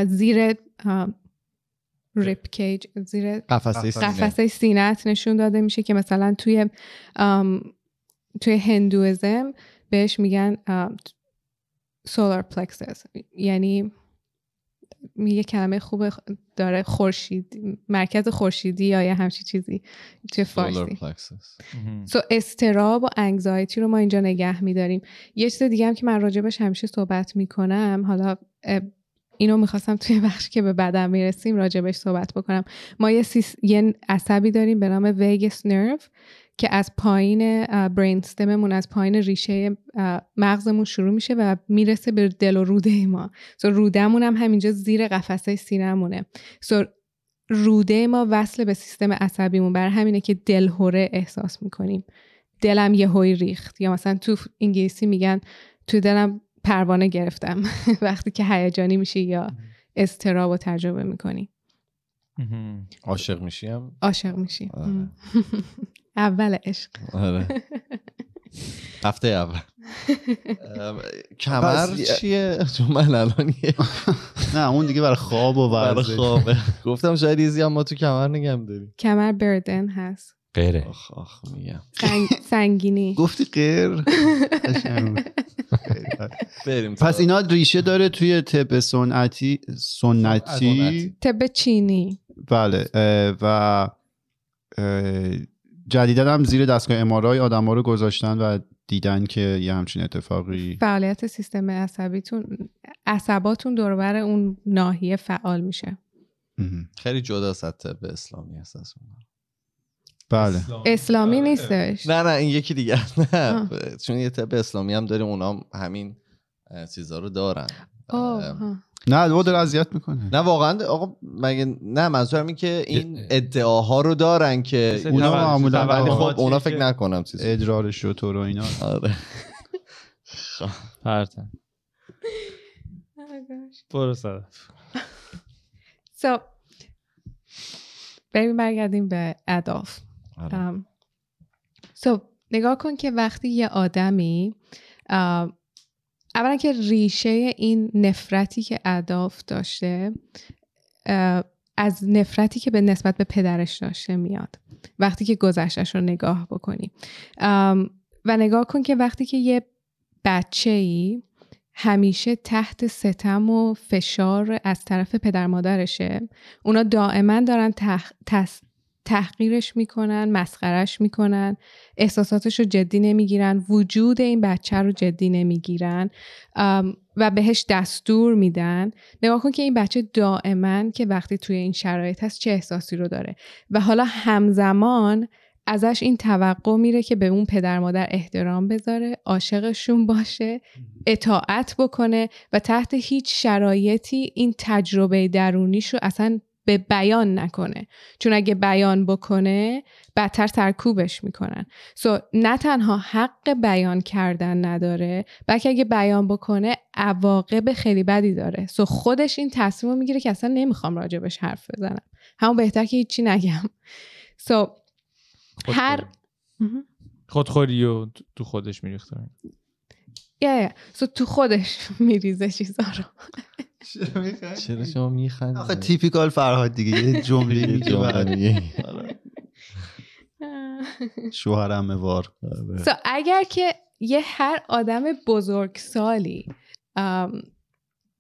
زیر rib cage زیر قفسه سینت نشون داده میشه که مثلا توی توی Hinduism بهش میگن solar plexus یعنی یه کلمه خوب داره خورشید مرکز خورشیدی یا یه همچی چیزی چه فارسی. سو استراب و انگزایتی رو ما اینجا نگه میداریم. یه چیز دیگه هم که من راجبش همیشه صحبت می‌کنم حالا اینو می‌خواستم توی بخشی که به بدن می‌رسیم راجبش صحبت بکنم. ما یه, سیس... یه عصبی داریم به نام ویگس نرو که از پایین برین استممون از پایین ریشه مغزمون شروع میشه و می‌رسه به دل و روده ما. سو رودهمون هم همینجا زیر قفسه سینهمونه. سو روده ما وصل به سیستم عصبیمون. بر همینه که دلهوره احساس می‌کنیم. دلم یه هوی ریخت. یا مثلا تو انگلیسی میگن تو دلم پروانه گرفتم. وقتی که هیجانی میشی یا استراب و تجربه می‌کنی. عاشق میشی هم؟ عاشق میشی. آره. اول عشق. آره. هفته اول. کمر چیه؟ چون من الان نه اون دیگه برای خواب و برای خواب. گفتم شاید ایزی هم ما تو کمر نگم داریم. کمر بردن هست. غیره آخ آخ میگم. سنگینی. گفتی غیر بریم پس اینا ریشه داره توی طب سنتی سنتی؟ طب چینی. بله و جدیدا هم زیر دستگاه امارای آدم ها رو گذاشتن و دیدن که یه همچین اتفاقی فعالیت سیستم عصبیتون عصباتون دوربر اون ناحیه فعال میشه. خیلی جدا از طب اسلامی اساس بله. اسلامی. نیستش. نه نه این یکی دیگه. نه چون یه طب اسلامی هم داریم اونا همین چیزا رو دارن. نه دو داره اذیت می‌کنه. نه واقعا آقا مگه نه منظورم این که این ادعاها رو دارن که اونا معمولا خب اونا فکر نکنم چیز ادرار شطور و اینا. آره. پرتن برو صدف so بریم برگردیم به اداف آره. so نگاه کن که وقتی یه آدمی اولا که ریشه این نفرتی که اداف داشته از نفرتی که به نسبت به پدرش داشته میاد. وقتی که گذشتش رو نگاه بکنی. و نگاه کن که وقتی که یه بچه ای همیشه تحت ستم و فشار از طرف پدر مادرشه اونا دائما دارن تح... تحقیرش می‌کنن مسخرش می‌کنن احساساتش رو جدی نمی‌گیرن وجود این بچه رو جدی نمی‌گیرن و بهش دستور میدن. نگاه کن که این بچه دائما که وقتی توی این شرایط هست چه احساسی رو داره. و حالا همزمان ازش این توقع میره که به اون پدر مادر احترام بذاره عاشقشون باشه اطاعت بکنه و تحت هیچ شرایطی این تجربه درونیش رو اصلا به بیان نکنه. چون اگه بیان بکنه بدتر سرکوبش می‌کنن. سو so, نه تنها حق بیان کردن نداره بلکه اگه بیان بکنه عواقب خیلی بدی داره. سو so, خودش این تصمیم رو می‌گیره که اصلا نمی‌خوام راجبش حرف بزنم. همون بهتر که هیچی نگم. سو so, هر خودخوری و تو خودش میریخته. یا سو تو خودش میریزه چیزا رو. چرا شما میخندید آخه تیپیکال فرهاد دیگه یه جمله میگه شوهرم وار. سو اگر که یه هر آدم بزرگسالی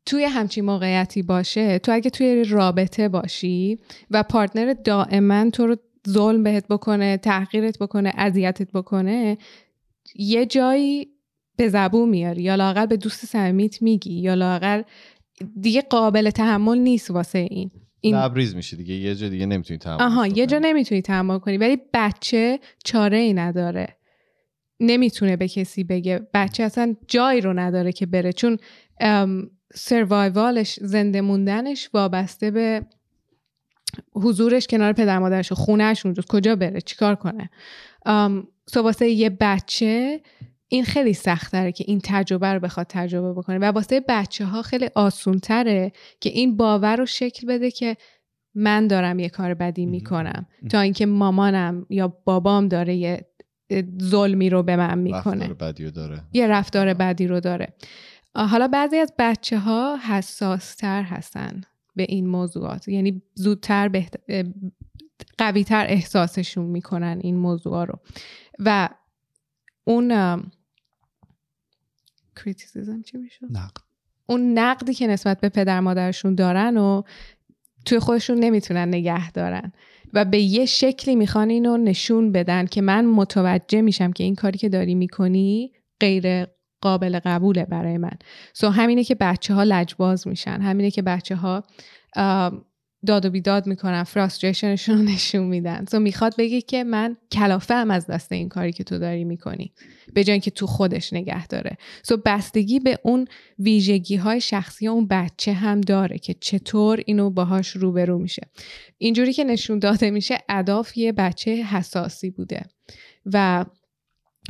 توی همچین موقعیتی باشه تو اگه توی رابطه باشی و پارتنر دائما تو رو ظلم بهت بکنه تحقیرت بکنه اذیتت بکنه یه جایی به زبون میاری یا لاقل به دوست صمیمیت میگی یا لاقل دیگه قابل تحمل نیست واسه این. این لبریز میشه دیگه یه جا دیگه نمی‌تونی تحمل آها یه جا نمی‌تونی تحمل کنی ولی بچه چاره ای نداره. نمی‌تونه به کسی بگه. بچه اصلا جایی رو نداره که بره چون سروایوالش زنده موندنش وابسته به حضورش کنار پدر مادرش و خونهش اونجاست. کجا بره؟ چیکار کنه؟ سو واسه یه بچه این خیلی سختره که این تجربه رو بخواد تجربه بکنه. و واسه بچه ها خیلی آسون تره که این باور رو شکل بده که من دارم یه کار بدی می‌کنم. تا اینکه مامانم یا بابام داره یه ظلمی رو به من می‌کنه. رفتار بدی رو داره. یه رفتار بدی رو داره. حالا بعضی از بچه ها حساس تر هستن به این موضوعات. یعنی زودتر بهت... قویتر احساسشون می‌کنن این موضوع رو. و اون کریتیسیزم چی میشه نقد. اون نقدی که نسبت به پدر مادرشون دارن و توی خودشون نمی‌تونن نگه دارن و به یه شکلی می‌خوان اینو نشون بدن که من متوجه میشم که این کاری که داری می‌کنی غیر قابل قبوله برای من. سو همینه که بچه ها لجباز میشن همینه که بچه ها داد و بیداد می‌کنن فراستریشنشون رو نشون میدن. سو می‌خواد بگه که من کلافه هم از دست این کاری که تو داری می‌کنی به جای که تو خودش نگه داره. سو بستگی به اون ویژگی های شخصی اون بچه هم داره که چطور اینو باهاش روبرو میشه. اینجوری که نشون داده میشه اداف یه بچه حساسی بوده. و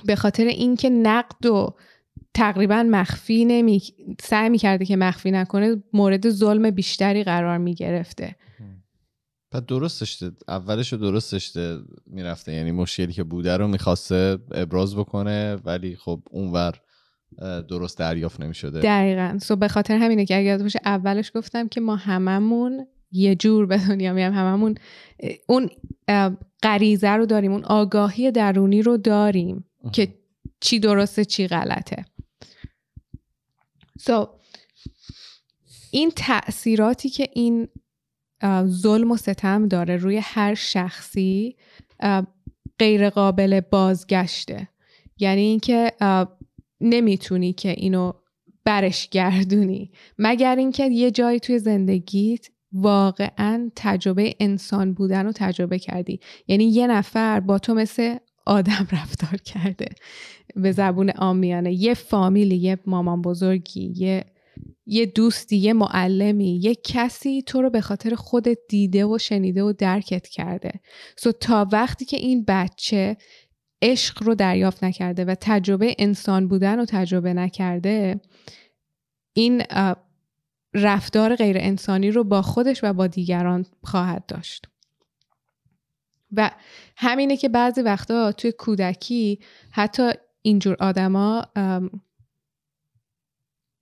به خاطر اینکه نقد و تقریبا مخفی نمی سعی می‌کرده که مخفی نکنه مورد ظلم بیشتری قرار می‌گرفته. پس درست داشته اولش رو درست داشته می‌رفته. یعنی مشکلی که بوده رو می‌خواسته ابراز بکنه ولی خب اونور درست دریافت نمی‌شده. دقیقا. سو به خاطر همینه که اگر باشه اولش گفتم که ما هممون یه جور به دنیا میام هممون اون غریزه رو داریم. اون آگاهی درونی رو داریم که چی درسته چی غلطه. So, این تاثیراتی که این ظلم و ستم داره روی هر شخصی غیر قابل بازگشته. یعنی اینکه نمی‌تونی که اینو برش گردونی. مگر اینکه یه جایی توی زندگیت واقعا تجربه انسان بودن رو تجربه کردی. یعنی یه نفر با تو مثل آدم رفتار کرده. به زبون آمیانه. یه فامیلی یه مامان بزرگی یه یه دوستی یه معلمی یه کسی تو رو به خاطر خودت دیده و شنیده و درکت کرده. سو تا وقتی که این بچه عشق رو دریافت نکرده و تجربه انسان بودن رو تجربه نکرده این رفتار غیر انسانی رو با خودش و با دیگران خواهد داشت. و همینه که بعضی وقتا توی کودکی حتی اینجور آدما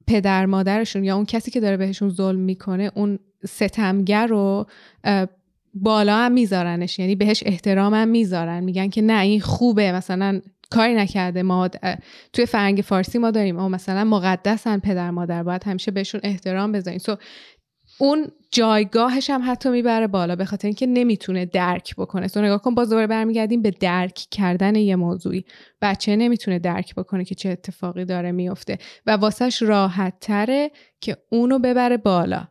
پدر مادرشون یا اون کسی که داره بهشون ظلم می‌کنه اون ستمگر رو بالا هم میذارنش. یعنی بهش احترام هم می‌ذارن. میگن که نه این خوبه. مثلا کاری نکرده. ما توی فرنگ فارسی ما داریم. او مثلا مقدسن پدر مادر. باید همیشه بهشون احترام بذارین سو اون جایگاهش هم حتی می‌بره بالا به خاطر اینکه نمی‌تونه درک بکنه. تو نگاه کن باز دوباره برمیگردیم به درک کردن یه موضوعی. بچه نمی‌تونه درک بکنه که چه اتفاقی داره میفته و واسهش راحت تره که اونو ببره بالا.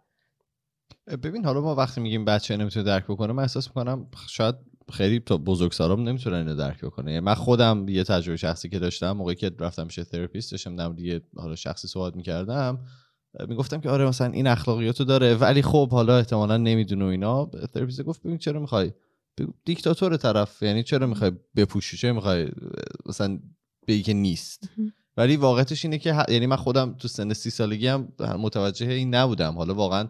ببین حالا ما وقتی میگیم بچه نمی‌تونه درک بکنه من احساس می‌کنم شاید خیلی تا بزرگسالام نمی‌تونن اینو درک بکنه یعنی من خودم یه تجربه شخصی که داشتم موقعی که رفتم پیش تراپیست داشتم دیگه حالا شخصی صحبت می‌کردم می‌گفتم که آره مثلا این اخلاقیاتو داره. ولی خب حالا احتمالا نمی‌دونه اینا. therapist گفت ببین چرا می‌خوای؟ دیکتاتور طرف یعنی چرا می‌خوای بپوشونی؟ چرا می‌خوای مثلا بگی که نیست؟ ولی واقعیتش اینه که یعنی من خودم تو سن سی سالگی هم متوجه این نبودم. حالا واقعا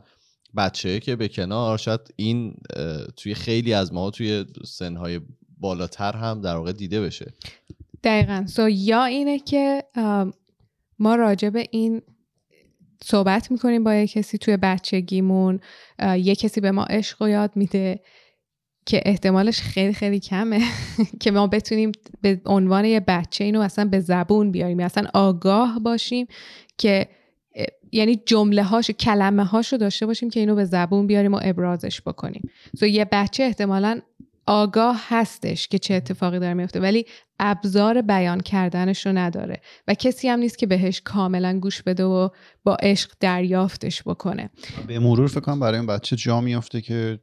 بچه که به کنار شاید این توی خیلی از ما توی سنهای بالاتر هم در واقع دیده بشه. دقیقا. so یا اینه که ما راجع به این صحبت می‌کنیم با یه کسی توی بچگیمون یه کسی به ما عشق و یاد میده که احتمالش خیلی خیلی کمه که ما بتونیم به عنوان یه بچه اینو اصلا به زبون بیاریم. اصلا آگاه باشیم که یعنی جمله هاش کلمه هاشو داشته باشیم که اینو به زبون بیاریم و ابرازش بکنیم. سو یه بچه احتمالا آگاه هستش که چه اتفاقی داره میفته ولی ابزار بیان کردنش رو نداره و کسی هم نیست که بهش کاملا گوش بده و با عشق دریافتش بکنه. به مرور فکر کنم برای این بچه جا میافته که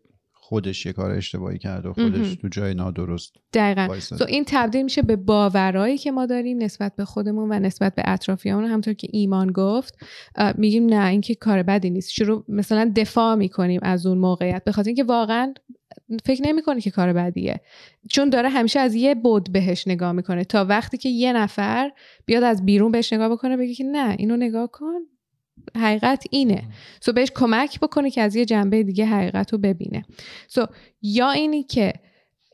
خودش یه کار اشتباهی کرده و خودش تو جای نادرست دقیقا. تو این تبدیل میشه به باورایی که ما داریم نسبت به خودمون و نسبت به اطرافیان همطور که ایمان گفت میگیم نه این که کار بدی نیست. شروع مثلا دفاع می‌کنیم از اون موقعیت به خاطر اینکه واقعا فکر نمی‌کنه که کار بدیه. چون داره همیشه از یه بود بهش نگاه می‌کنه. تا وقتی که یه نفر بیاد از بیرون بهش نگاه بکنه بگه که نه اینو نگاه کن. حقیقت اینه. سو بهش کمک بکنه که از یه جنبه دیگه حقیقت رو ببینه. سو یا اینی که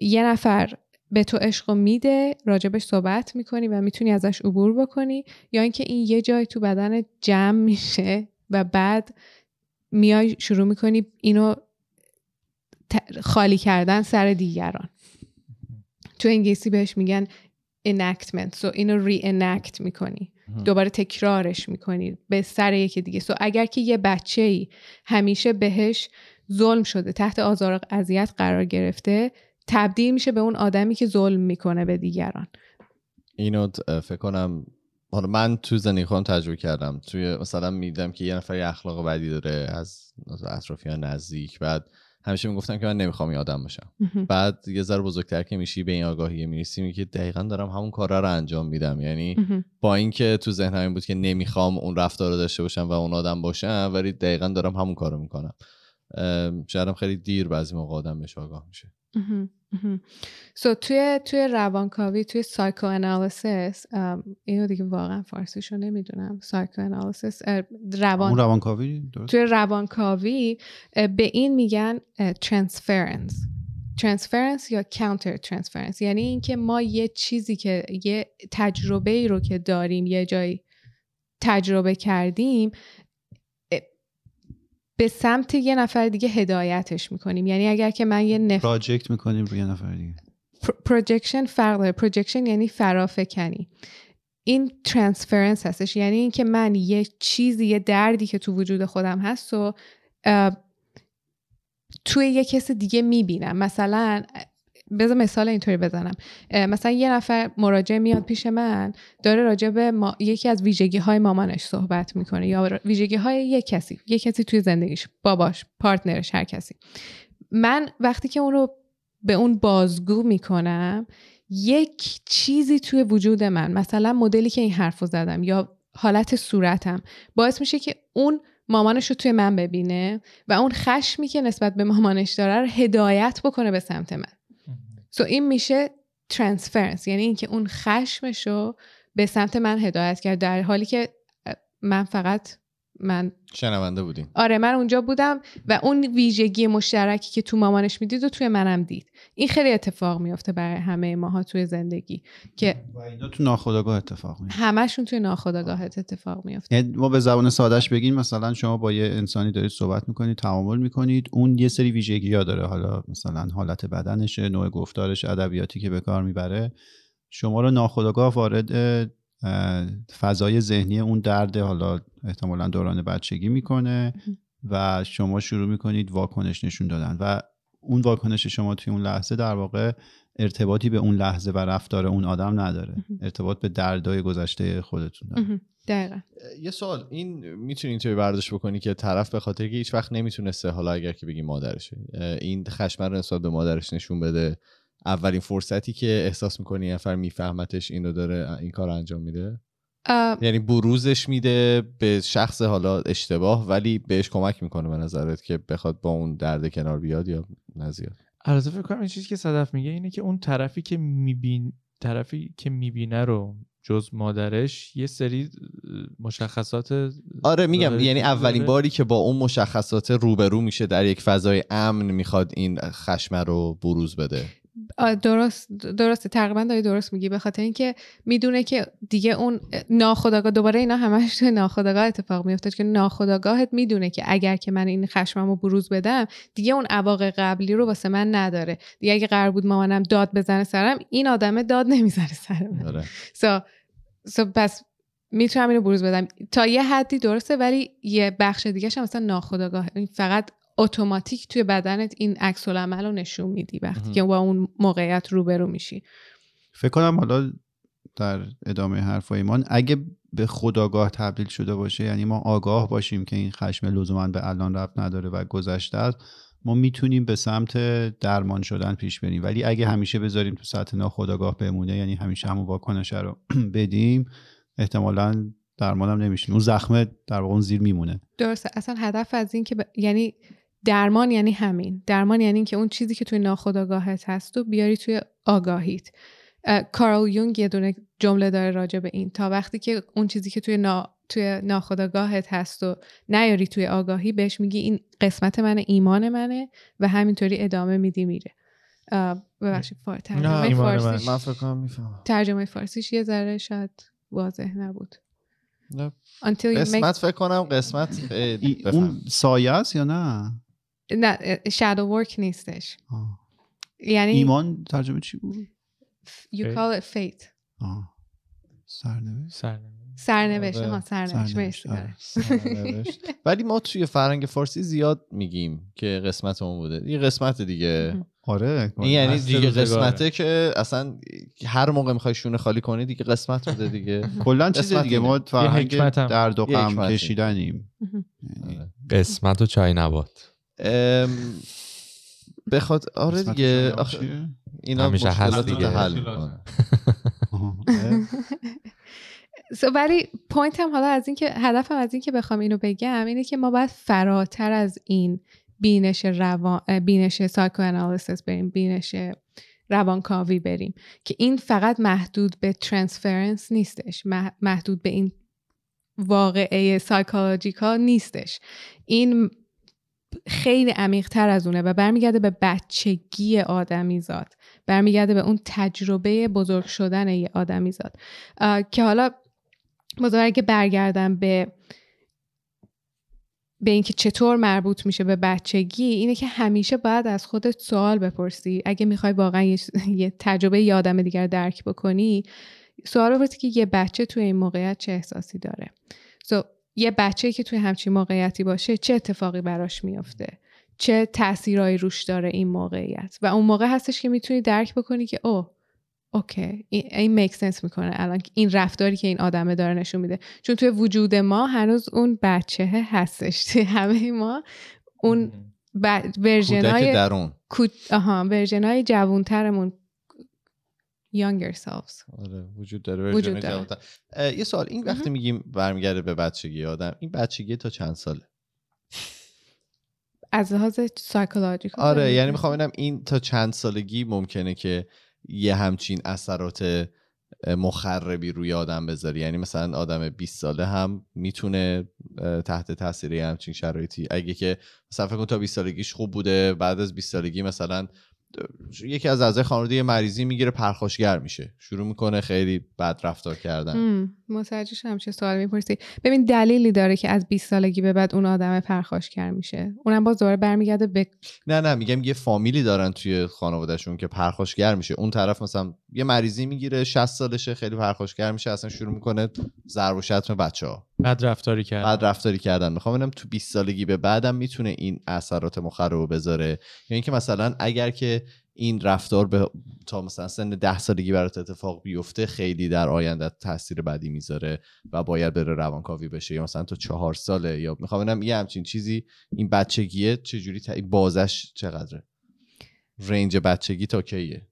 یه نفر به تو عشق میده راجبش صحبت می‌کنی و می‌تونی ازش عبور بکنی یا اینکه این یه جای تو بدن جمع میشه و بعد میای شروع می‌کنی اینو خالی کردن سر دیگران. تو انگلیسی بهش میگن enactment. سو اینو ری انکت می‌کنی. دوباره تکرارش می‌کنی به سر یکی دیگه. سو اگر که یه بچه ای همیشه بهش ظلم شده تحت آزار و اذیت قرار گرفته تبدیل میشه به اون آدمی که ظلم می‌کنه به دیگران. اینو فکر کنم حالا من تو زندگی خودم تجربه کردم. توی مثلا میدم که یه نفر اخلاق بدی داره از اطرافیان نزدیک بعد همیشه می‌گفتم که من نمی‌خوام این آدم باشم. بعد یه ذره بزرگتر که میشی به این آگاهی می‌رسیم که دقیقا دارم همون کارا رو انجام میدم. یعنی با اینکه تو ذهنم این بود که نمی‌خوام اون رفتار رو داشته باشم و اون آدم باشم ولی دقیقا دارم همون کارو می‌کنم. شاید خیلی دیر بعضی موقع آدم بهش آگاه میشه. so so, توی توی روانکاوی توی psychoanalysis اینو دیگه واقعا فارسیشو نمی‌دونم. psychoanalysis روان روانکاوی توی روانکاوی به این میگن transference transference یا counter transference یعنی اینکه ما یه چیزی که یه تجربه ای رو که داریم یه جایی تجربه کردیم به سمت یه نفر دیگه هدایتش می‌کنیم. یعنی اگر که من یه نف... project می‌کنیم روی یه نفر دیگه. projection فرق داره. projection یعنی فرافکنی. این transference هستش. یعنی اینکه من یه چیزی یه دردی که تو وجود خودم هست و توی یه کس دیگه می‌بینم. مثلا بذار مثال اینطوری بزنم. مثلا یه نفر مراجع میاد پیش من داره راجع به ما... یکی از ویژگی های مامانش صحبت می‌کنه یا ویژگی های یک کسی یک کسی توی زندگیش باباش partner ش هر کسی. من وقتی که اون رو به اون بازگو می‌کنم یک چیزی توی وجود من مثلا مدلی که این حرف رو زدم یا حالت صورتم باعث میشه که اون مامانش رو توی من ببینه و اون خشمی که نسبت به مامانش داره رو هدایت بکنه به سمت من. سو این میشه ترانسفرنس یعنی اینکه اون خشمش رو به سمت من هدایت کرد در حالی که من فقط من شنونده بودیم آره من اونجا بودم و اون ویژگی مشترکی که تو مامانش می‌دید و توی منم دید. این خیلی اتفاق میفته برای همه ماها توی زندگی که و اینا تو ناخودآگاه اتفاق میفته همشون توی ناخودآگاهت اتفاق میفته یعنی ما به زبان سادهش بگیم مثلا شما با یه انسانی دارید صحبت می‌کنید تعامل می‌کنید اون یه سری ویژگی ها داره. حالا مثلا حالت بدنشه نوع گفتارش ادبیاتی که به کار می‌بره شما رو ناخودآگاه وارد فضای ذهنی اون درد حالا احتمالا دوران بچگی می‌کنه و شما شروع می‌کنید واکنش نشون دادن و اون واکنش شما توی اون لحظه در واقع ارتباطی به اون لحظه و رفتار اون آدم نداره. ارتباط به دردای گذشته خودتون داره. دقیقا. یه سوال. این می‌تونی اینطوری برداشت بکنی که طرف به خاطر که هیچ وقت نمی‌تونسته حالا اگر که بگی مادرشه این خشم رو نسبت به مادرش نشون بده اولین فرصتی که احساس می‌کنی نفر میفهمتش اینو داره این کار انجام میده؟ یعنی بروزش میده به شخص حالا اشتباه ولی بهش کمک می‌کنه به نظرت که بخواد با اون درد کنار بیاد یا نزیاد البته فکر کنم این چیزی که صدف میگه اینه که اون طرفی که میبین طرفی که می‌بینه رو جز مادرش یه سری مشخصات آره میگم یعنی اولین باری که با اون مشخصات روبرو میشه در یک فضای امن می‌خواد این خشمه رو بروز بده. درست درسته. تقریبا داری درست میگی. به خاطر اینکه می‌دونه که دیگه اون ناخداگاه دوباره اینا همش توی ناخداگاه اتفاق میفته که ناخداگاهت می‌دونه که اگر که من این خشممو بروز بدم دیگه اون عواقب قبلی رو واسه من نداره. دیگه اگه قرار بود مامانم داد بزنه سرم این آدمه داد نمی‌زنه سرم. آره. سو پس می‌تونم اینو بروز بدم. تا یه حدی درسته ولی یه بخش دیگه هم مثلا ناخداگاه فقط اتوماتیک توی بدنت این عکس العمل رو نشون میدی وقتی که با اون موقعیت روبرو میشی. فکر کنم حالا در ادامه حرفای ما اگه به خداگاه تبدیل شده باشه یعنی ما آگاه باشیم که این خشم لزوما به الان رفت نداره و گذشته است ما می‌تونیم به سمت درمان شدن پیش بریم. ولی اگه همیشه بذاریم تو سطح ناخداگاه بمونه یعنی همیشه همون واکنش رو بدیم احتمالا درمانم نمیشیم. اون زخمه در واقع اون زیر میمونه. درسته. اصلا هدف از این که ب... یعنی درمان یعنی همین. درمان یعنی که اون چیزی که توی ناخودآگاهت هست و بیاری توی آگاهیت. کارل یونگ یه دونه جمله داره راجع به این. تا وقتی که اون چیزی که توی نا... توی ناخودآگاهت هست و نیاری توی آگاهی بهش میگی این قسمت منه ایمان منه و همینطوری ادامه میدی میره. ببخشید ترجمه فارسیش. من ترجمه فارسیش یه ذره شاید واضح نبود. قسمت فکر کنم قسمت اون سایه است یا نه؟ نه شادو ورک نیستش. یعنی ایمان ترجمه چی بود؟ You call it fate. سرنوشت؟ سرنوشت. سرنوشت آره. ها سرنوشت مرسی آره. ولی ما توی فرهنگ فارسی زیاد میگیم که قسمت اون بوده. این قسمت دیگه. آره. این یعنی دیگه. قسمته که اصلا هر موقع می‌خوای شونه خالی کنی دیگه قسمت بوده دیگه. کلا چیز دیگه. ما فرهنگ حکمت هم. درد و یه غم حکمتی. کشیدنیم. یعنی قسمت و چای نبات. بخواد آره دیگه آخه؟ اینا مشکلات دیگه. حل. So, ولی point هم حالا از این که هدفم از این که بخوام اینو بگم اینه که ما باید فراتر از این بینش روان بینش psychoanalysis بریم بینش روانکاوی بریم که این فقط محدود به transference نیستش مح- محدود به این واقعه سایکولوژیکا نیستش این خیلی عمیق تر از اونه و برمیگرده به بچگی آدمی زاد برمیگرده به اون تجربه بزرگ شدن یه آدمی زاد که حالا بازار اگه برگردم به به اینکه چطور مربوط میشه به بچگی اینه که همیشه باید از خودت سوال بپرسی. اگه می‌خوای واقعا یه, یه تجربه یه آدم دیگر درک بکنی سوال بپرسی که یه بچه توی این موقعیت چه احساسی داره. So, یه بچه که توی همچین موقعیتی باشه چه اتفاقی براش میافته؟ چه تاثیرایی روش داره این موقعیت؟ و اون موقع هستش که می‌تونی درک بکنی که oh okay این, این make sense می‌کنه الان این رفتاری که این آدمه داره نشون میده. چون توی وجود ما هنوز اون بچه هستش. توی همه ما اون. version های درون. آها version های جوونترمون younger selves آره وجود داره وجود داره. یه سوال این وقتی میگیم برمیگرده به بچگی آدم این بچگی تا چند ساله؟ از لحاظ سایکولوژیکال آره یعنی می‌خوام ببینم این تا چند سالگی ممکنه که یه همچین اثرات مخربی روی آدم بذاری؟ یعنی مثلا آدم 20 ساله هم می‌تونه تحت تاثیر همچین شرایطی؟ اگه که مثلا فکر کن تا 20 سالگیش خوب بوده بعد از 20 سالگی مثلا یکی از اعضای خانواده یه مریضی می‌گیره پرخاشگر میشه. شروع می‌کنه خیلی بد رفتار کردن. هم، متوجه شدم چه سوال می‌پرسی. ببین دلیلی داره که از 20 سالگی به بعد اون آدم پرخاشگر میشه. اونم باز دوباره برمیگرده به نه نه میگم یه فامیلی دارن توی خانوادهشون که پرخاشگر میشه. اون طرف مثلا یه مریضی می‌گیره 60 سالشه خیلی پرخاشگر میشه اصلا شروع می‌کنه ضرب و شتم بچه ها بد رفتاری کرد بعد رفتاری کردن. می‌خوام ببینم تو 20 سالگی به بعدم می‌تونه این اثرات مخرب بذاره؟ یا اینکه مثلا اگر که این رفتار به تا مثلا سن ده سالگی برات اتفاق بیفته خیلی در آینده تاثیر بدی می‌ذاره و باید بره روانکاوی بشه. یا مثلا تو چهار ساله یا می‌خوام ببینم یه همچین چیزی این بچگیه چجوری ت... این بازش چقدره؟ رنج بچگی تا کیه؟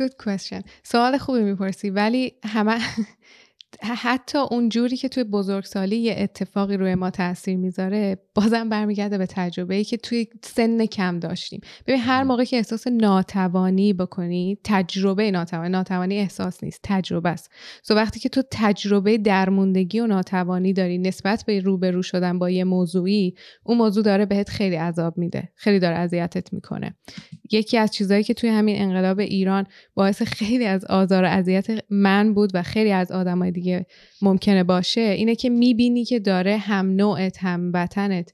Good question. سوال خوبی می‌پرسی ولی همه حتی اون جوری که توی بزرگسالی یه اتفاقی روی ما تاثیر می‌ذاره بازم برمیگرده به تجربه ای که توی سن کم داشتیم. ببین هر موقع که احساس ناتوانی بکنی تجربه ناتوانی ناتوانی احساس نیست تجربه است. سو وقتی که تو تجربه درموندگی و ناتوانی داری نسبت به روبرو شدن با یه موضوعی اون موضوع داره بهت خیلی عذاب میده خیلی داره اذیتت می‌کنه. یکی از چیزهایی که توی همین انقلاب ایران باعث خیلی از آزار و اذیت من بود و خیلی از آدمای دیگه ممکنه باشه اینه که می‌بینی که داره هم نوعت هم وطنت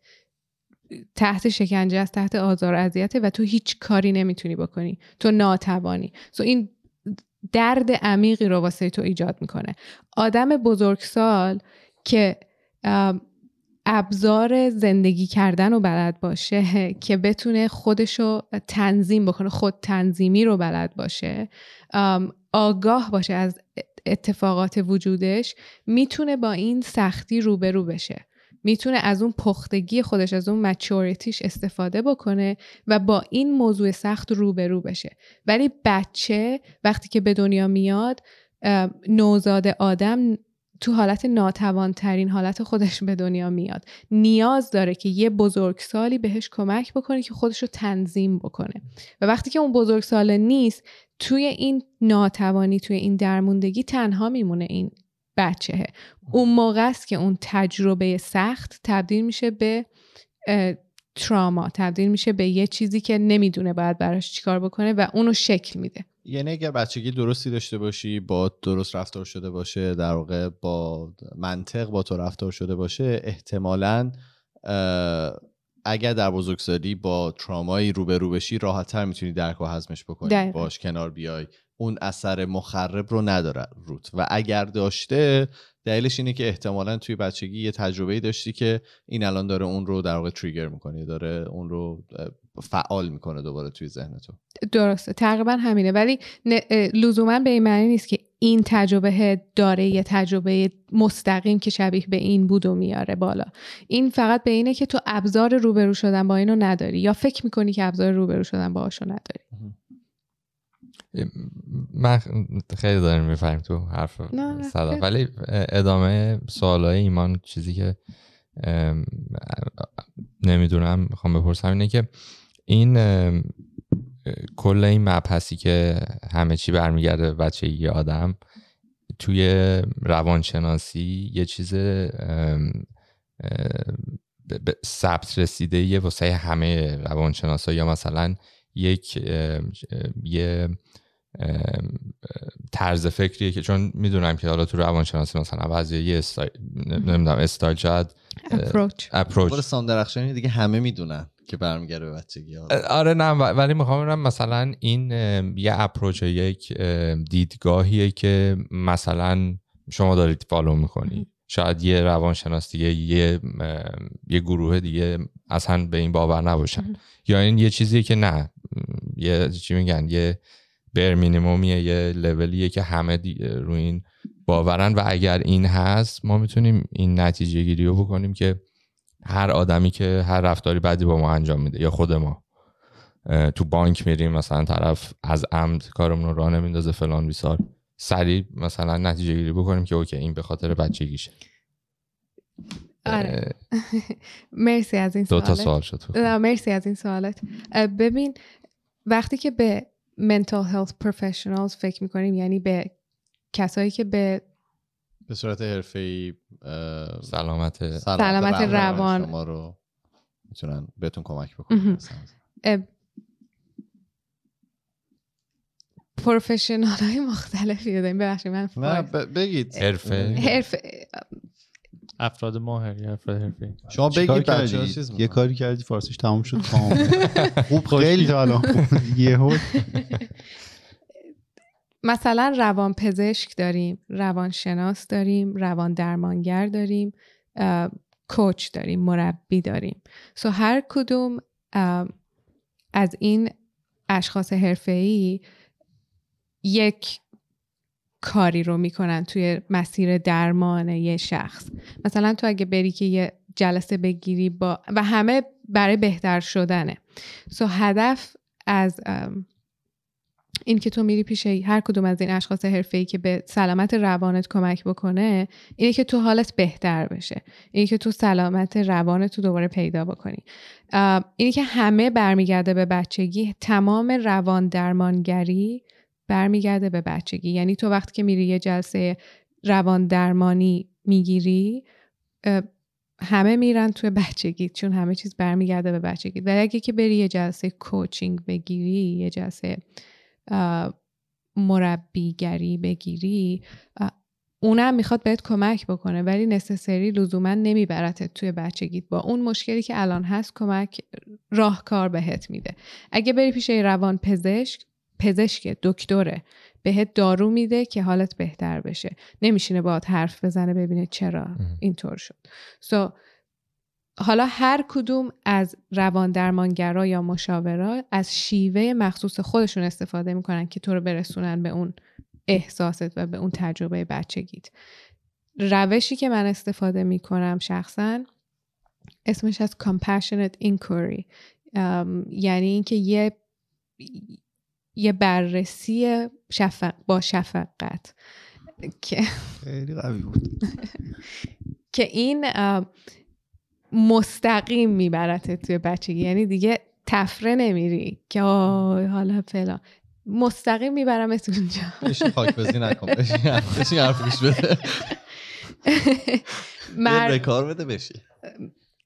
تحت شکنجه است تحت آزار و اذیته و تو هیچ کاری نمی‌تونی بکنی. تو ناتوانی. سو این درد عمیقی رو واسه تو ایجاد می‌کنه. آدم بزرگسال که ابزار زندگی کردن رو بلد باشه که بتونه خودشو تنظیم بکنه خود تنظیمی رو بلد باشه آگاه باشه از اتفاقات وجودش می‌تونه با این سختی روبرو بشه. می‌تونه از اون پختگی خودش از اون مچوریتیش استفاده بکنه و با این موضوع سخت روبرو بشه. ولی بچه وقتی که به دنیا میاد نوزاد آدم تو حالت ناتوانترین حالت خودش به دنیا میاد. نیاز داره که یه بزرگسالی بهش کمک بکنه که خودش رو تنظیم بکنه. و وقتی که اون بزرگسال نیست توی این ناتوانی توی این درموندگی تنها میمونه این بچهه. اون موقع است که اون تجربه سخت تبدیل میشه به تراما تبدیل میشه به یه چیزی که نمی‌دونه باید براش چیکار بکنه و اونو شکل میده. یعنی اگر بچگی درستی داشته باشی با درست رفتار شده باشه در واقع با منطق با تو رفتار شده باشه احتمالا اگر در بزرگسالی با ترامایی روبرو بشی راحتتر می‌تونی درک و هضمش بکنی. دقیقاً. باش کنار بیای. اون اثر مخرب رو نداره روت. و اگر داشته دلیلش اینه که احتمالا توی بچگی یه تجربه داشتی که این الان داره اون رو در واقع تریگر می‌کنه داره اون رو فعال می‌کنه دوباره توی ذهن تو. درسته. تقریبا همینه. ولی لزوما به این معنی نیست که این تجربه داره یه تجربه مستقیم که شبیه به این بود و میاره بالا. این فقط به اینه که تو ابزار روبرو شدن با اینو نداری یا فکر می‌کنی که ابزار روبرو شدن باهاشو نداری. من خیلی داریم می‌فهمیم تو حرف صدا. ولی ادامه سوالای ایمان چیزی که نمی‌دونم می‌خوام بپرسم اینه که این کل این مبحثی که همه چی برمیگرده به بچگی آدم توی روانشناسی یه چیز ثبت رسیده یه واسه همه روانشناسا. یا مثلا یک یه طرز فکریه که چون می‌دونم که حالا تو روانشناسی مثلا بعضی یه استایل نمی‌دونم استایل شاید approach approach سام درخشانی دیگه همه می‌دونن. که برمیگرده به بچگی آره نه ولی می‌خوام ببینم مثلا این یه approach یک دیدگاهیه که مثلا شما دارید follow می‌کنی. شاید یه روانشناس دیگه یه یه گروه دیگه اصلا به این باور نباشن. یا این یه چیزیه که نه یه چی میگن یه بر مینیمومیه یه لولیه که همه روی این باورن. و اگر این هست ما می‌تونیم این نتیجه گیری رو بکنیم که هر آدمی که هر رفتاری بدی با ما انجام میده یا خود ما. تو بانک میریم مثلا طرف از عمد کارمون رو راه نمیندازه فلان بیسار. سریع مثلا نتیجه گیری بکنیم که اوکی این به خاطر بچگیشه. آره. مرسی از این دو تا سوالت. سوال شد. مرسی از این سوالت. ببین وقتی که به mental health professionals فکر می‌کنیم یعنی به کسایی که به به صورت حرفه‌ای سلامت سلامت روان. شما رو می‌تونن بهتون کمک. بکنن پروفشنال های مختلفی داریم ببخشید من نه بگید حرفه حرف افراد ماهر یا افراد حرفی شما بگید بچه‌ها؟ چیز یه. کاری کردی فارسیش تموم شد خوب خیلی تا الان. یهو مثلا روان پزشک داریم روان شناس داریم روان درمانگر داریم کوچ داریم مربی داریم. سو هر کدوم از این اشخاص حرفه‌ای یک کاری رو می‌کنن توی مسیر درمان یه شخص. مثلا تو اگه بری که یه جلسه بگیری با و همه برای بهتر شدنه. سو هدف از این که تو میری پیش هر کدوم از این اشخاص حرفه‌ای که به سلامت روانت کمک بکنه اینه که تو حالت بهتر بشه. اینه که تو سلامت روانت تو دوباره پیدا بکنی. اینه که همه برمیگرده به بچگی. تمام روان درمانگری برمیگرده به بچگی. یعنی تو وقتی که میری یه جلسه روان درمانی می‌گیری همه میرن توی بچگی چون همه چیز برمیگرده به بچگی. ولی اگه که بری یه جلسه کوچینگ بگیری یه جلسه مربیگری بگیری اونم می‌خواد بهت کمک بکنه ولی نسسری لزوما نمیبرتت توی بچگیت. با اون مشکلی که الان هست کمک راهکار بهت میده. اگه بری پیش روان پزشک پزشک دکتره بهت دارو میده که حالت بهتر بشه. نمیشینه باهات حرف بزنه ببینه چرا اینطور شد. سو حالا هر کدوم از روان درمانگرا یا مشاورا از شیوه مخصوص خودشون استفاده می‌کنن که تو رو برسونن به اون احساست و به اون تجربه بچگیت. روشی که من استفاده می‌کنم شخصا اسمش از compassionate inquiry ام، یعنی اینکه یه یه بررسی شفق با شفقت که خیلی قوی بود. که این مستقیم میبرتت توی بچگی. یعنی دیگه تفره نمیری. که آه، حالا فلان. مستقیم میبرمت اونجا. بشین خاک بزی نکن. بشین بشین حرف گوش بده. مر... به کار بده بشین.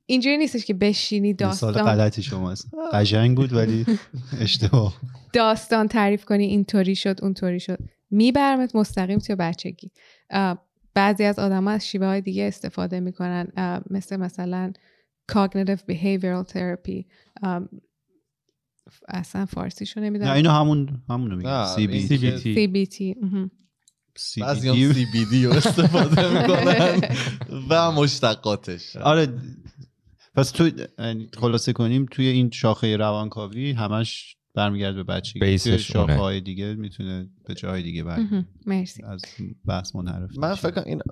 اینجوری نیستش که بشینی داستان غلطی شماست. قشنگ بود ولی اشتباه. داستان تعریف کنی اینطوری شد اونطوری شد. میبرمت مستقیم توی بچگی. بعضی از آدم از شیوه های دیگه استفاده می‌کنن مثل مثلا cognitive behavioral therapy. اصلا فارسیشو نمی‌دونم. نه اینو همون همونو این CBT. CBT بعضی هم سی بی دی رو استفاده می‌کنن و مشتقاتش. آره پس تو یعنی خلاصه کنیم توی این شاخه روانکاوی همش برمیگرده به بچگی بیسش توی شاخه. های دیگه می‌تونه به جای دیگه بر. مرسی از بحث منحرف من. فکر کنم این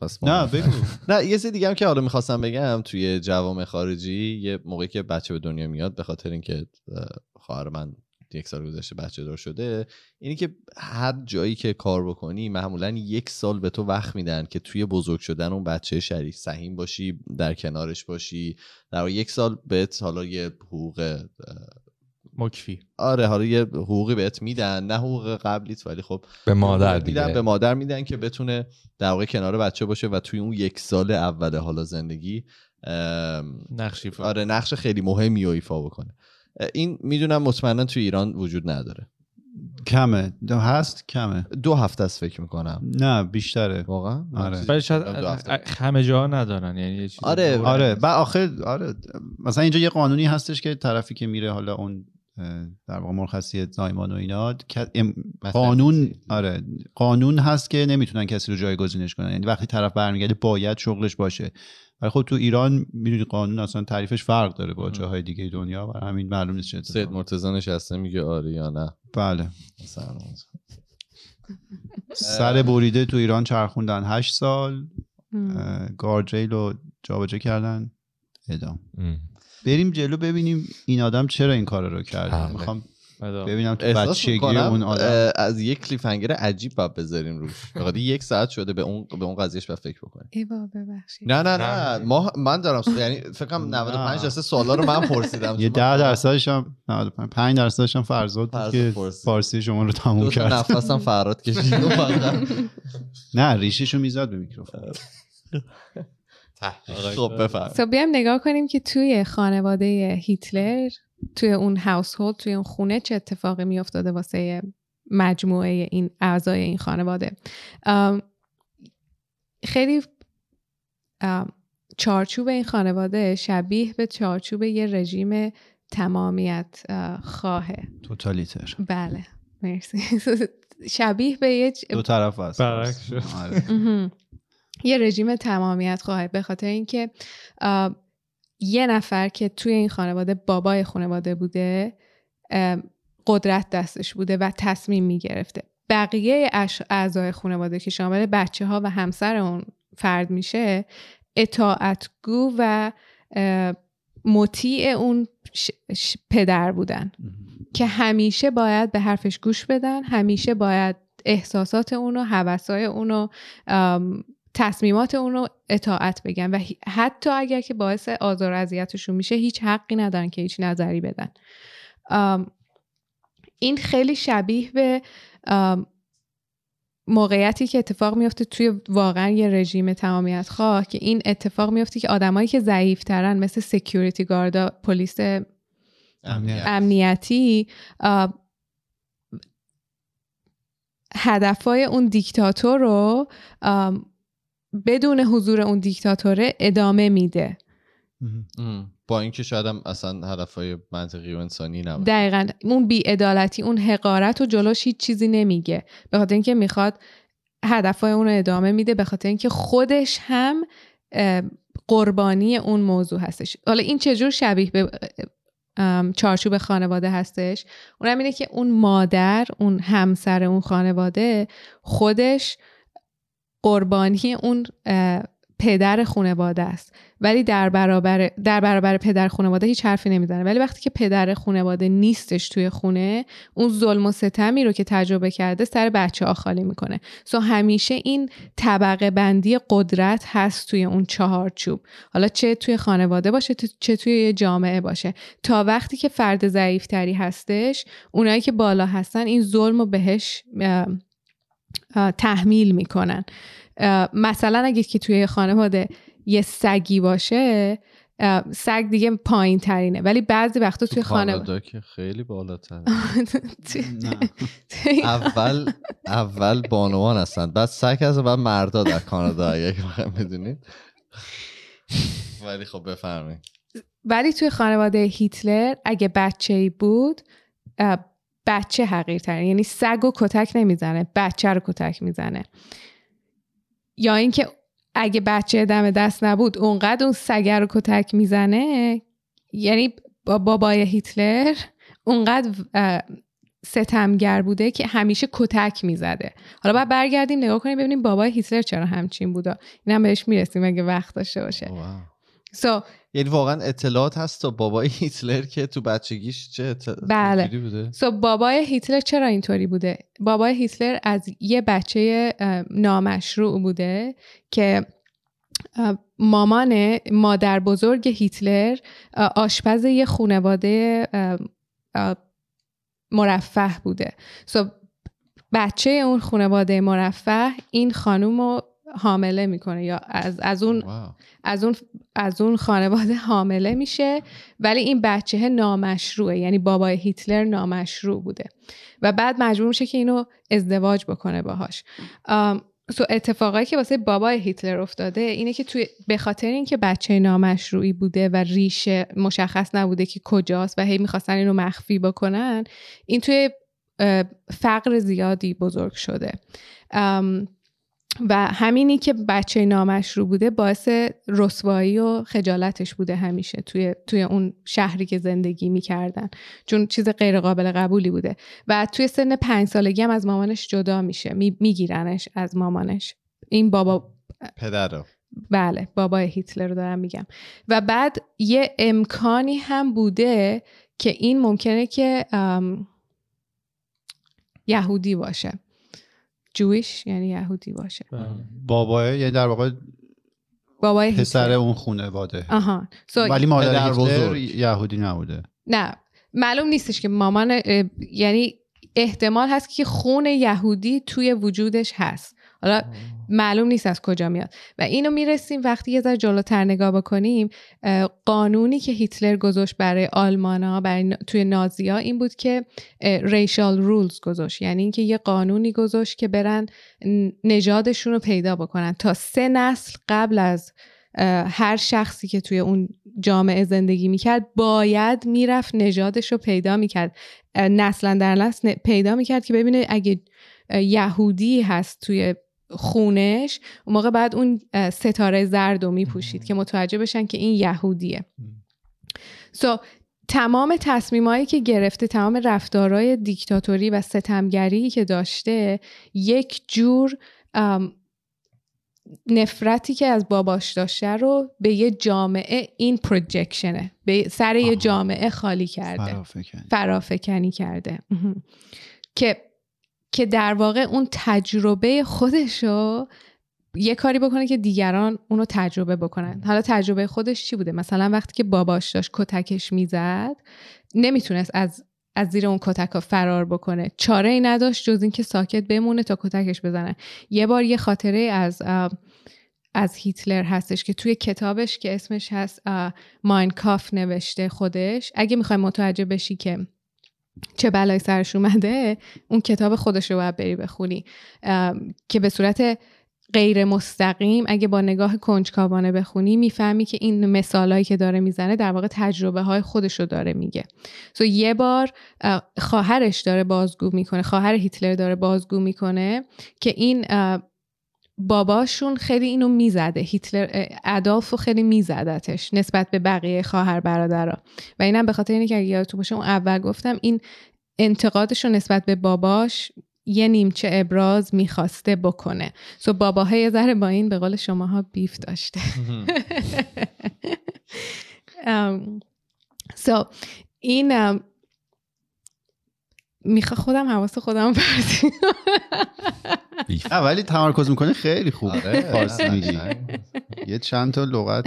پس نه بگو نه یه چیز دیگه هم که حالا می‌خواستم بگم توی جوامع خارجی یه موقعی که بچه به دنیا میاد به خاطر اینکه اه، خواهر من یک سال گذشته بچه دار شده اینی که هر جایی که کار بکنی معمولا یک سال به تو وقت میدن که توی بزرگ شدن اون بچه شریک سهیم باشی در کنارش باشی در واقع یک سال بهت حالا یه حقوق مکفی. آره حالا یه حقوقی بهت میدن نه حقوق قبلیت ولی خب به مادر میدن به دیگه مادر میدن که بتونه در واقع کنار بچه باشه و توی اون یک سال اول حالا زندگی فا. آره نقش خیلی مهمی رو ایفا بکنه. این می‌دونم مطمئنا توی ایران وجود نداره. کمه. دو- هست؟ کمه. دو هفته است فکر می‌کنم. نه بیشتره. واقعا؟ آره. ولی شاید. همه جا ندارن یعنی یه چیزی آره، آره. و آخر آره. مثلا اینجا یه قانونی هستش که طرفی که میره حالا اون در واقع مرخصی زایمان و اینا. قانون آره. قانون هست که نمی‌تونن کسی رو جایگزینش کنن. یعنی وقتی طرف برمیگرده باید شغلش باشه. ولی خب تو ایران می‌دونی قانون اصلا تعریفش فرق داره با جاهای دیگه دنیا. و همین معلوم نیست چه سید مرتضی نشسته میگه آره یا نه. بله. سر بریده تو ایران چرخوندن هشت سال. گاردریل رو جابجا کردن. ادام ام. بریم جلو ببینیم این آدم چرا این کار رو کرد بله. می‌خوام بله. ببینم تو بچگی اون آدم از یک کلیفنگر عجیب باید بذاریم روش بخاطر یک ساعت شده به اون به اون قضیهش باید فکر بکنیم ایوا ببخشید نه نه نه. نه ما من دارم یعنی فکر کنم 95 نه. درصد سوالا رو من پرسیدم یه ده درصدش هم 95 5 درصدش هم فرزاد بود که پرسید. فارسی شما رو تموم کرد نفسم فراد کشید نه ریششو می‌زد به میکروفون خب بفرم سو بیایم نگاه کنیم که توی خانواده هیتلر توی اون هاوس هولد توی اون خونه چه اتفاقی میافتاده واسه مجموعه این اعضای این خانواده؟ خیلی چارچوب این خانواده شبیه به چارچوب یه رژیم تمامیت اه، خواهه. توتالیتر. بله مرسی. شبیه به یه دو طرف هست. برعکس. آره. یه رژیم تمامیت خواهد به خاطر اینکه یه نفر که توی این خانواده بابای خانواده بوده قدرت دستش بوده و تصمیم می‌گرفته. بقیه اعضای خانواده که شامل بچه ها و همسر اون فرد میشه اطاعتگو و مطیع اون ش- ش- پدر بودن. که همیشه باید به حرفش گوش بدن همیشه باید احساسات اونو هوسای اونو ام، تصمیمات اونو اطاعت بگن و حتی اگر که باعث آزار و اذیتشون میشه هیچ حقی ندارن که هیچ نظری بدن این خیلی شبیه به موقعیتی که اتفاق میفته توی واقعا یه رژیم تمامیت خواه که این اتفاق میفته که آدمایی که ضعیفترن مثل سکیوریتی گاردا پلیس امنیت. امنیتی هدفای اون دیکتاتور رو بدون حضور اون دیکتاتوره ادامه میده. با اینکه شاید هم اصلا هدفهای منطقی و انسانی نباشه. دقیقا. اون بیعدالتی اون حقارت و جلوش هیچ چیزی نمیگه. به خاطر اینکه می‌خواد هدفهای اون رو ادامه میده به خاطر اینکه خودش هم قربانی اون موضوع هستش. حالا این چجور شبیه به چارچوب خانواده هستش؟ اونم اینه که اون مادر اون همسر اون خانواده خودش قربانی اون پدر خانواده است. ولی در برابر در برابر پدر خانواده هیچ حرفی نمی‌زنه. ولی وقتی که پدر خانواده نیستش توی خونه اون ظلم و ستمی رو که تجربه کرده سر بچه ها خالی می‌کنه. سو همیشه این طبقه بندی قدرت هست توی اون چهارچوب حالا چه توی خانواده باشه چه توی جامعه باشه. تا وقتی که فرد ضعیفتری هستش اونایی که بالا هستن این ظلم رو بهش تحمیل می‌کنن. مثلا اگه که توی خانواده یه سگی باشه سگ دیگه پایین ترینه ولی بعضی وقتا توی خانواده که خیلی بالاتر. اول اول بانوان هستن. بعد سگ هست و بعد مردا در کانادا اگه بخوایم بدونید. ولی خب بفرمایید. ولی توی خانواده هیتلر اگه بچه ای بود بچه حقیرتره یعنی سگ و کتک نمی‌زنه بچه رو کتک می‌زنه. یا اینکه اگه بچه دم دست نبود اونقدر اون سگ رو کتک می‌زنه یعنی با بابای هیتلر اونقدر ستمگر بوده که همیشه کتک می‌زده. حالا باید برگردیم نگاه کنیم ببینیم بابای هیتلر چرا همچین بوده این هم بهش می‌رسیم اگه وقت داشته باشه. So, یعنی واقعا اطلاعات هست تا بابای هیتلر که تو بچگیش چه اطلاعاتی بله. بوده؟ So, بابای هیتلر چرا اینطوری بوده؟ بابای هیتلر از یه بچه نامشروع بوده که مامان مادر بزرگ هیتلر آشپز یه خانواده مرفه بوده. So, بچه اون خانواده مرفه این خانوم رو حامله می‌کنه یا از, از اون از اون از اون خانواده حامله میشه ولی این بچه نامشروعه. یعنی بابای هیتلر نامشروع بوده. و بعد مجبور میشه که اینو ازدواج بکنه باهاش. سو اتفاقایی که واسه بابای هیتلر افتاده اینه که توی به خاطر اینکه بچه نامشروعی بوده و ریشه مشخص نبوده که کجاست و هی می‌خواستن اینو مخفی بکنن این توی فقر زیادی بزرگ شده. و همینی که بچه نامشروع بوده باعث رسوایی و خجالتش بوده همیشه توی, توی اون شهری که زندگی می‌کردن. چون چیز غیر قابل قبولی بوده. و توی سن پنج سالگی هم از مامانش جدا میشه. میگیرنش از مامانش. این بابا پدر بله بابای هیتلر رو دارم میگم. و بعد یه امکانی هم بوده که این ممکنه که یهودی باشه. جویش یعنی یهودی باشه. بله. بابای یعنی در واقع بابای پسر اون خانواده آها. ولی مادر هیتلر یهودی نبوده. نه. معلوم نیستش که مامان یعنی احتمال هست که خون یهودی توی وجودش هست. حالا معلوم نیست از کجا میاد. و اینو می‌رسیم وقتی یه ذره جلوتر نگاه بکنیم قانونی که هیتلر گذاشت برای آلمانا برای توی نازیا این بود که ریشال رولز گذاشت. یعنی اینکه یه قانونی گذاشت که برن نژادشون رو پیدا بکنن. تا سه نسل قبل از هر شخصی که توی اون جامعه زندگی می‌کرد باید می‌رفت نژادش رو پیدا می‌کرد. نسلا در نسل پیدا می‌کرد که ببینه اگه یهودی هست توی خونش اون موقع بعد اون ستاره زرد رو میپوشید که متوجه بشن که این یهودیه. سو so, تمام تصمیمایی که گرفته تمام رفتارهای دیکتاتوری و ستمگری که داشته یک جور نفرتی که از باباش داشته رو به یه جامعه این پروجکشنه به سر یه جامعه خالی کرده. فرافکنی, فرافکنی کرده. که که در واقع اون تجربه خودشو یه کاری بکنه که دیگران اونو تجربه بکنن. حالا تجربه خودش چی بوده؟ مثلا وقتی که باباش داشت کتکش می‌زد نمی‌تونست از از زیر اون کتک فرار بکنه. چاره ای نداشت جز اینکه ساکت بمونه تا کتکش بزنه. یه بار یه خاطره از از هیتلر هستش که توی کتابش که اسمش هست ماینکاف نوشته خودش. اگه می‌خوای متوجه بشی که چه بلای سرش اومده اون کتاب خودش رو باید بری بخونی. که به صورت غیر مستقیم اگه با نگاه کنجکاوانه بخونی می‌فهمی که این مثالهایی که داره می‌زنه در واقع تجربه های خودش رو داره میگه. سو یه بار خواهرش داره بازگو می‌کنه خواهر هیتلر داره بازگو می‌کنه که این باباشون خیلی اینو می‌زده. هیتلر ادالفو خیلی میزدتش نسبت به بقیه خواهر برادرها. و اینم به خاطر اینه که اگه یادتون باشه اون اول گفتم این انتقادش رو نسبت به باباش یه نیمچه ابراز می‌خواسته بکنه. سو باباها یه ذره با این به قول شماها بیف داشته. سو این میخوا خودم حواس خودم پرسی. ولی تمرکز می‌کنه خیلی خوب فارسی میگی. یه چند تا لغت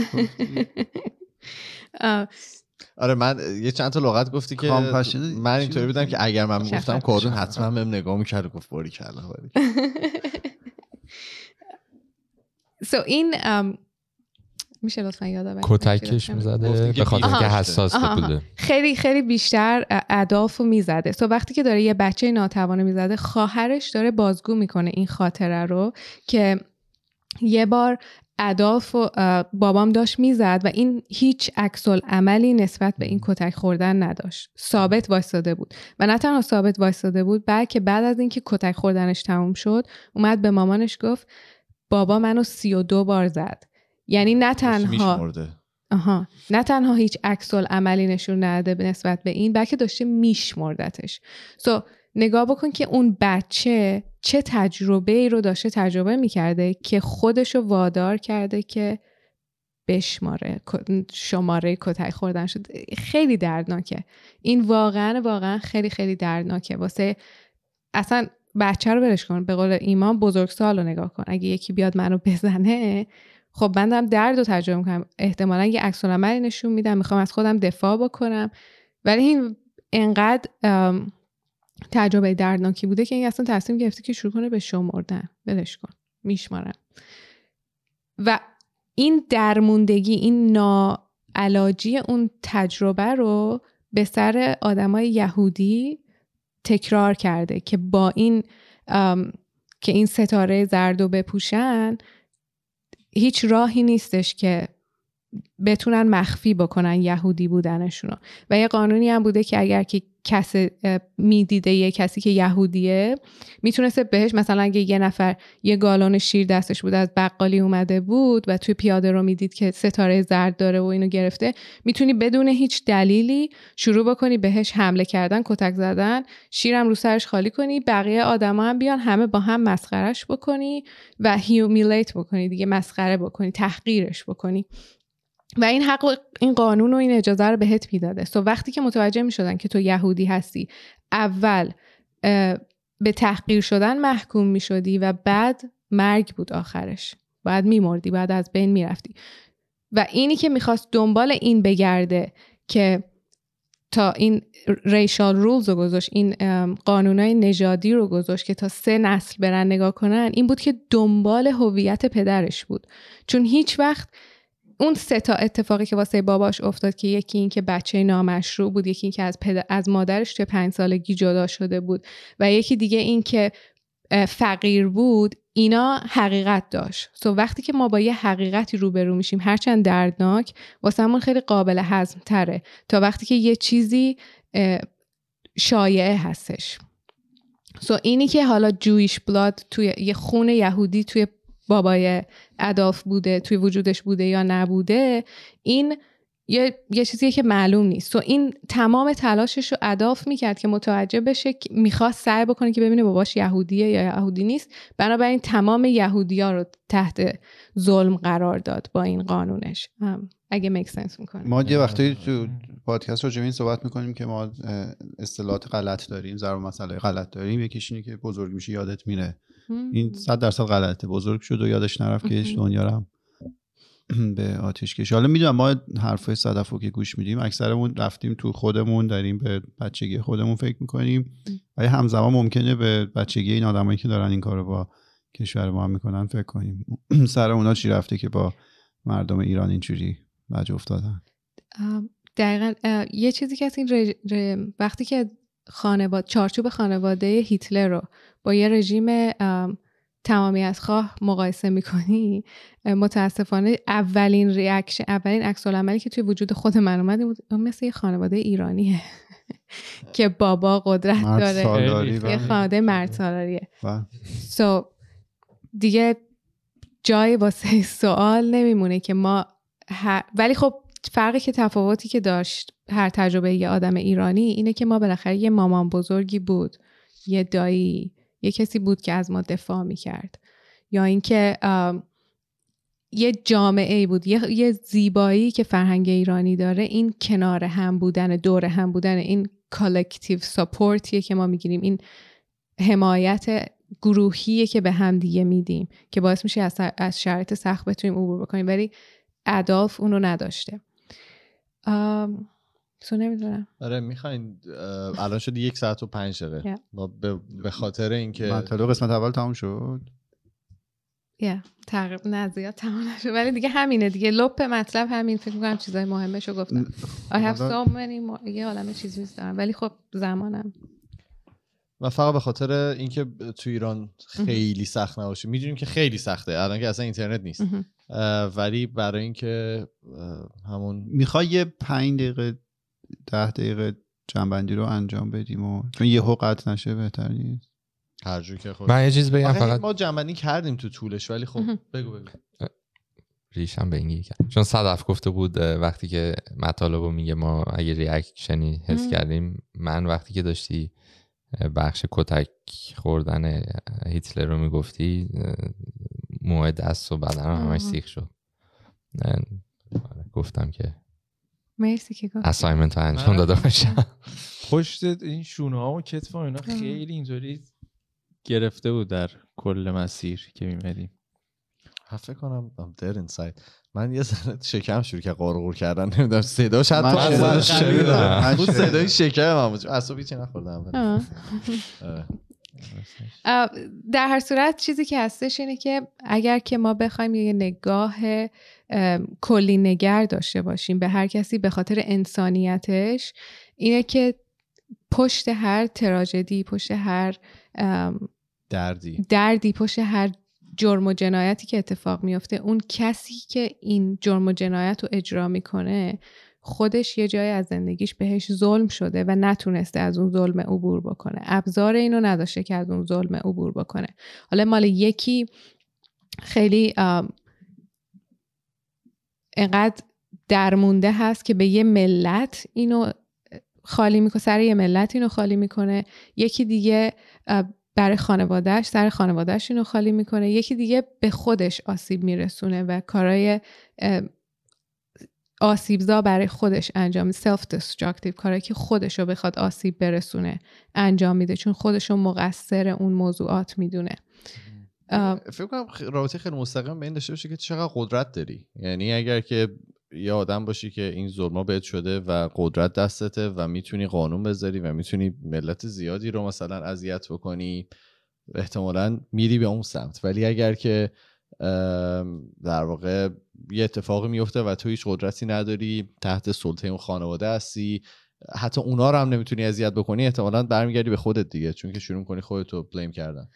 آره من یه چند تا لغت گفتی که من اینطوری بودم که اگر من گفتم کردون حتما بهم نگاه می‌کرد و گفت باری کلا سو این میشه لطفا یاد کتکش می‌زده؟ به خاطر که حساس بوده. خیلی خیلی بیشتر ادالف رو می‌زده. تو وقتی که داره یه بچه ناتوانه می‌زده خواهرش داره بازگو می‌کنه این خاطره رو که یه بار ادالف و بابام داشت می‌زد و این هیچ عکس عملی نسبت به این کتک خوردن نداشت. ثابت وایستاده بود. و نه تنها ثابت وایستاده بود بلکه بعد از اینکه کتک خوردنش تموم شد اومد به مامانش گفت بابا منو سی و دو بار زد. یعنی نه تنها. آها. نه تنها هیچ عکس عملی نشون نداده نسبت به این بلکه داشته میشمردتش سو so, نگاه بکن که اون بچه چه تجربه ای رو داشته تجربه می‌کرده که خودشو وادار کرده که بشماره شماره کتک خوردن شد. خیلی دردناکه. این واقعا واقعا خیلی خیلی دردناکه. واسه اصلا بچه رو برش کن. به قول ایمان بزرگسال رو نگاه کن. اگه یکی بیاد منو بزنه خب من دارم درد رو تجربه می‌کنم. احتمالا یه عکس نشون میدم می‌خوام از خودم دفاع بکنم. ولی این انقدر تجربه دردناکی بوده که این اصلا تصمیم گرفته که شروع کنه به شمردن. بلش کن. میشمارم. و این درموندگی این ناعلاجی اون تجربه رو به سر آدمای یهودی تکرار کرده که با این که این ستاره زرد و بپوشن هیچ راهی نیستش که بتونن مخفی بکنن یهودی بودنشونو و یه قانونی هم بوده که اگر که کس می‌دیده یه کسی که یهودیه می‌تونسته بهش مثلا اگه یه نفر یه گالون شیر دستش بود از بقالی اومده بود و توی پیاده رو می‌دید که ستاره زرد داره و اینو گرفته می‌تونی بدون هیچ دلیلی شروع بکنی بهش حمله کردن کتک زدن شیرم رو سرش خالی کنی بقیه آدما هم بیان همه با هم مسخرش بکنی و هیومیلیت بکنی دیگه مسخره بکنی تحقیرش بکنی. و این حق این قانون و این اجازه رو بهت می‌داده. سو وقتی که متوجه می شدن که تو یهودی هستی اول به تحقیر شدن محکوم می شدی و بعد مرگ بود آخرش. بعد میمردی بعد از بین می‌رفتی. و اینی که می‌خواست دنبال این بگرده که تا این ریشال رولز رو گذاشت این قانونای نژادی رو گذاشت که تا سه نسل برن نگاه کنن این بود که دنبال هویت پدرش بود. چون هیچ وقت اون سه تا اتفاقی که واسه باباش افتاد که یکی این که بچه نامشروع بود یکی این که از, از مادرش توی پنج سالگی جدا شده بود و یکی دیگه این که فقیر بود اینا حقیقت داشت. سو وقتی که ما با یه حقیقتی روبرو میشیم هرچند دردناک واسه خیلی قابل هضم تره تا وقتی که یه چیزی شایعه هستش. سو اینی که حالا جویش بلاد توی یه خون یهودی توی بابای ادالف بوده توی وجودش بوده یا نبوده این یه, یه چیزیه که معلوم نیست. و این تمام تلاشش رو ادالف می‌کرد که متوجه بشه می‌خواست سعی بکنه که ببینه باباش یهودیه یا یهودی نیست. بنابراین تمام یهودی ها رو تحت ظلم قرار داد با این قانونش. اگه میک سنس می‌کنه ما یه وقتی تو پادکست رو این صحبت می‌کنیم که ما اصطلاحات غلط داریم ضرب مسئله غلط داریم. یکیش اینه که بزرگ میشه یادت میره. این صد درصد غلطه. بزرگ شد و یادش نرفت که دنیا رو به آتیش کش حالا می‌دونم ما حرفای صدف که گوش میدیم اکثرمون رفتیم تو خودمون داریم به بچگی خودمون فکر می‌کنیم. و همزمان ممکنه به بچگی این آدمایی که دارن این کارو با کشور ما هم می‌کنن فکر کنیم. سر اونا چی رفته که با مردم ایران اینجوری لج افتادن؟ دقیقا یه چیزی که از این وقتی که خانواده چارچوب خانواده هیتلر رو با یه رژیم تمامیت خواه مقایسه می‌کنی متاسفانه اولین ریاکشن اولین عکس عملی که توی وجود خود من اومد مثل یه خانواده ایرانیه که بابا قدرت داره. یه خانواده مرد سالاریه. so دیگه جای واسه سوال نمیمونه که ما ولی خب فرقی که تفاوتی که داشت هر تجربه یه آدم ایرانی اینه که ما بالاخره یه مامان بزرگی بود یه دایی یه کسی بود که از ما دفاع می‌کرد. یا اینکه یه جامعه ای بود یه،, یه زیبایی که فرهنگ ایرانی داره این کنار هم بودن دور هم بودن این collective support یه که ما می‌گیریم این حمایت گروهیه که به هم دیگه میدیم که باعث میشه از, از شرایط سخت بتونیم عبور بکنیم ولی ادالف اونو نداشته. تو نمی‌دونم. آره می‌خواین الان شد یک ساعت و پنج دقیقه. ما به خاطر اینکه مطلب قسمت اول تموم شد؟ یا تقریبا نه زیاد تمام نشد. ولی دیگه همینه دیگه. لپ مطلب همین. فکر می‌کنم چیزای مهمشو گفتم. I have so many یه عالم چیزی دارم. ولی خب زمانم. و فقط به خاطر اینکه تو ایران خیلی سخت نباشه. می‌دونیم که خیلی سخته. الان که اصلا اینترنت نیست. ولی برای اینکه همون می‌خوای یه پنج دقیقه ده دقیقه جنبندی رو انجام بدیم و چون یه قطع نشه بهتر نیست. هر جو که خود من یه چیز بگم فقط ما جنبندی کردیم تو طولش ولی خب بگو بگو. ریشم به این کرد. چون صدف گفته بود وقتی که مطالب میگه ما اگه ریاکشنی حس کردیم من وقتی که داشتی بخش کتک خوردن هیتلر رو می‌گفتی موه دست و بدن همش سیخ شد. گفتم که مرسی که گفت اسایمنت انجام داده باشم. پشت این شونه ها و کتف اینا خیلی اینطوری گرفته بود در کل مسیر که میمدیم. فکر کنم I'm dead inside. من یه ذره شکم شروع که قارقور کردن نمی‌دونم صدا شاید من تو شنیدم. اون صدای شکم من بود. اصلا چی نخوردم. آره. در هر صورت چیزی که هستش اینه که اگر که ما بخوایم یه نگاه کلی نگر داشته باشیم به هر کسی به خاطر انسانیتش اینه که پشت هر تراژدی پشت هر دردی. دردی پشت هر جرم و جنایتی که اتفاق میفته اون کسی که این جرم و جنایت رو اجرا می‌کنه خودش یه جای از زندگیش بهش ظلم شده و نتونسته از اون ظلم عبور بکنه. ابزار اینو نداشته که از اون ظلم عبور بکنه. حالا مال یکی خیلی انقدر درمونده هست که به یه ملت اینو خالی می‌کنه سر یه ملت اینو خالی می‌کنه. یکی دیگه برای خانوادهش سر خانوادهش اینو خالی می‌کنه. یکی دیگه به خودش آسیب میرسونه و کارای اه، آسیبزا برای خودش انجام self destructive کارایی که خودش رو بخواد آسیب برسونه انجام میده. چون خودش رو مقصر اون موضوعات می‌دونه. فکر کنم رابطه خیلی مستقیم به این داشته باشه که چقدر قدرت داری. یعنی اگر که یه آدم باشی که این ظلما بهت شده و قدرت دستته و می‌تونی قانون بذاری و می‌تونی ملت زیادی رو مثلا اذیت بکنی احتمالا میری به اون سمت. ولی اگر که در واقع یه اتفاقی میفته و تو هیچ قدرتی نداری تحت سلطه اون خانواده هستی. حتی اونا رو هم نمی‌تونی اذیت بکنی احتمالا برمیگردی به خودت دیگه چون که شروع کنی خودتو بلیم کردن.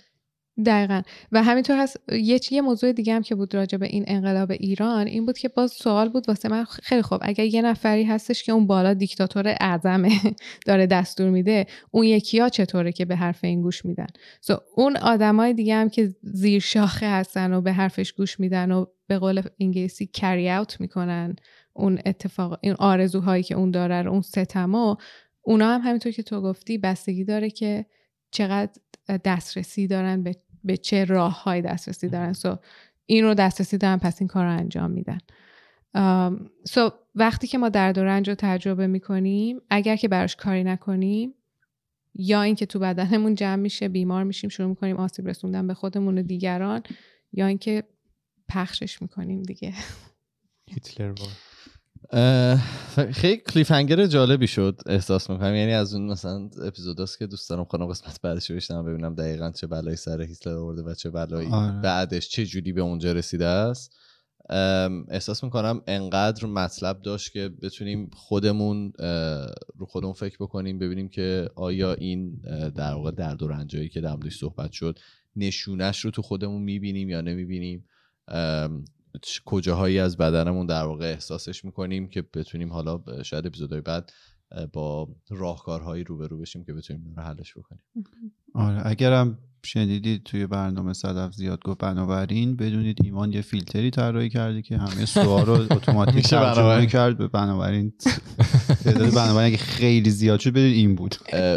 دقیقا. و همینطور هست یه یه موضوع دیگه هم که بود راجع به این انقلاب ایران این بود که باز سوال بود واسه من خیلی خوب. اگر یه نفری هستش که اون بالا دیکتاتور اعظمه داره دستور میده اون یکی ها چطوره که به حرف این گوش میدن؟ So, اون آدمای دیگه هم که زیر شاخه هستن و به حرفش گوش میدن و به قول انگلیسی کری اوت می‌کنن اون اتفاق این آرزوهایی که اون داره رو، اون ستمو اونا هم همینطور که تو گفتی بستگی داره که چقدر دسترسی دارن به, به چه راه های دسترسی دارن. سو این رو دسترسی دارن پس این کار رو انجام میدن. سو وقتی که ما درد و رنج رو تجربه می‌کنیم اگر که براش کاری نکنیم یا اینکه تو بدنمون جمع میشه بیمار میشیم شروع می‌کنیم آسیب رسوندن به خودمون و دیگران یا اینکه پخشش می‌کنیم دیگه. هیتلر خیلی کلیف هنگر جالبی شد احساس می‌کنم. یعنی از اون مثلا اپیزوداست که دوست دارم خودم قسمت بعدش بشنم ببینم دقیقا چه بلایی سر هیتلر آورده و چه بلایی آره. بعدش چه جوری به اونجا رسیده است. احساس می‌کنم انقدر مطلب داشت که بتونیم خودمون رو خودمون فکر بکنیم ببینیم که آیا این در واقع درد و رنجایی که در صحبت شد نشونش رو تو خودمون می‌بینیم یا نمی‌بینیم. کجاهایی از بدنمون در واقع احساسش می‌کنیم که بتونیم حالا شاید اپیزودهای بعد با راهکارهایی روبرو بشیم که بتونیم رو حلش بکنیم. آره اگرم شنیدید توی برنامه صدف زیاد گفت بنابراین بدونید ایمان یه فیلتری طراحی کرده که همه سوال رو اتوماتیک ترجمه. کرد به بنابراین. تعداد بنابراین اگه خیلی زیاد شد بدونید این بود.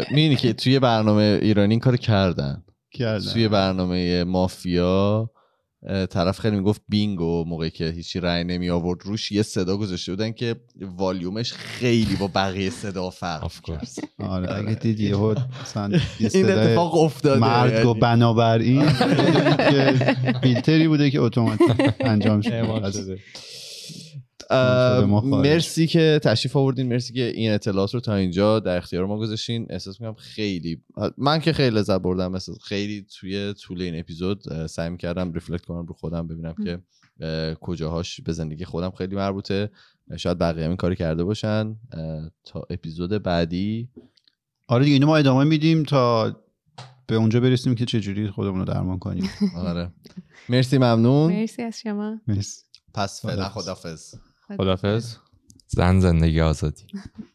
می‌بینی که توی برنامه ایرانی این کارو کردن. کردن. توی برنامه مافیا طرف خیلی می‌گفت بینگو موقعی که هیچی رأی نمی آورد روش یه صدا گذاشته بودن که والیومش خیلی با بقیه صدا فرق Of course. آره اگه دید یهو این اتفاق افتاده. مرد یعنی. گفت بنابراین که فیلتری بوده که اتوماتیک انجام شده. مرسی که تشریف آوردین مرسی که این اطلاعات رو تا اینجا در اختیار ما گذاشتین. احساس می‌کنم خیلی من که خیلی لذت بردم احساس خیلی توی طول این اپیزود سعی کردم ریفلکت کنم رو خودم ببینم که اه، کجاهاش به زندگی خودم خیلی مربوطه. شاید بقیه هم این کاری کرده باشن. تا اپیزود بعدی. آره دیگه اینو ما ادامه میدیم تا به اونجا برسیم که چجوری خودمون رو درمان کنیم. آره. مرسی ممنون. مرسی از شما. مرسی. پس فعلا خدافظ خدافظ زن زندگی آزادی.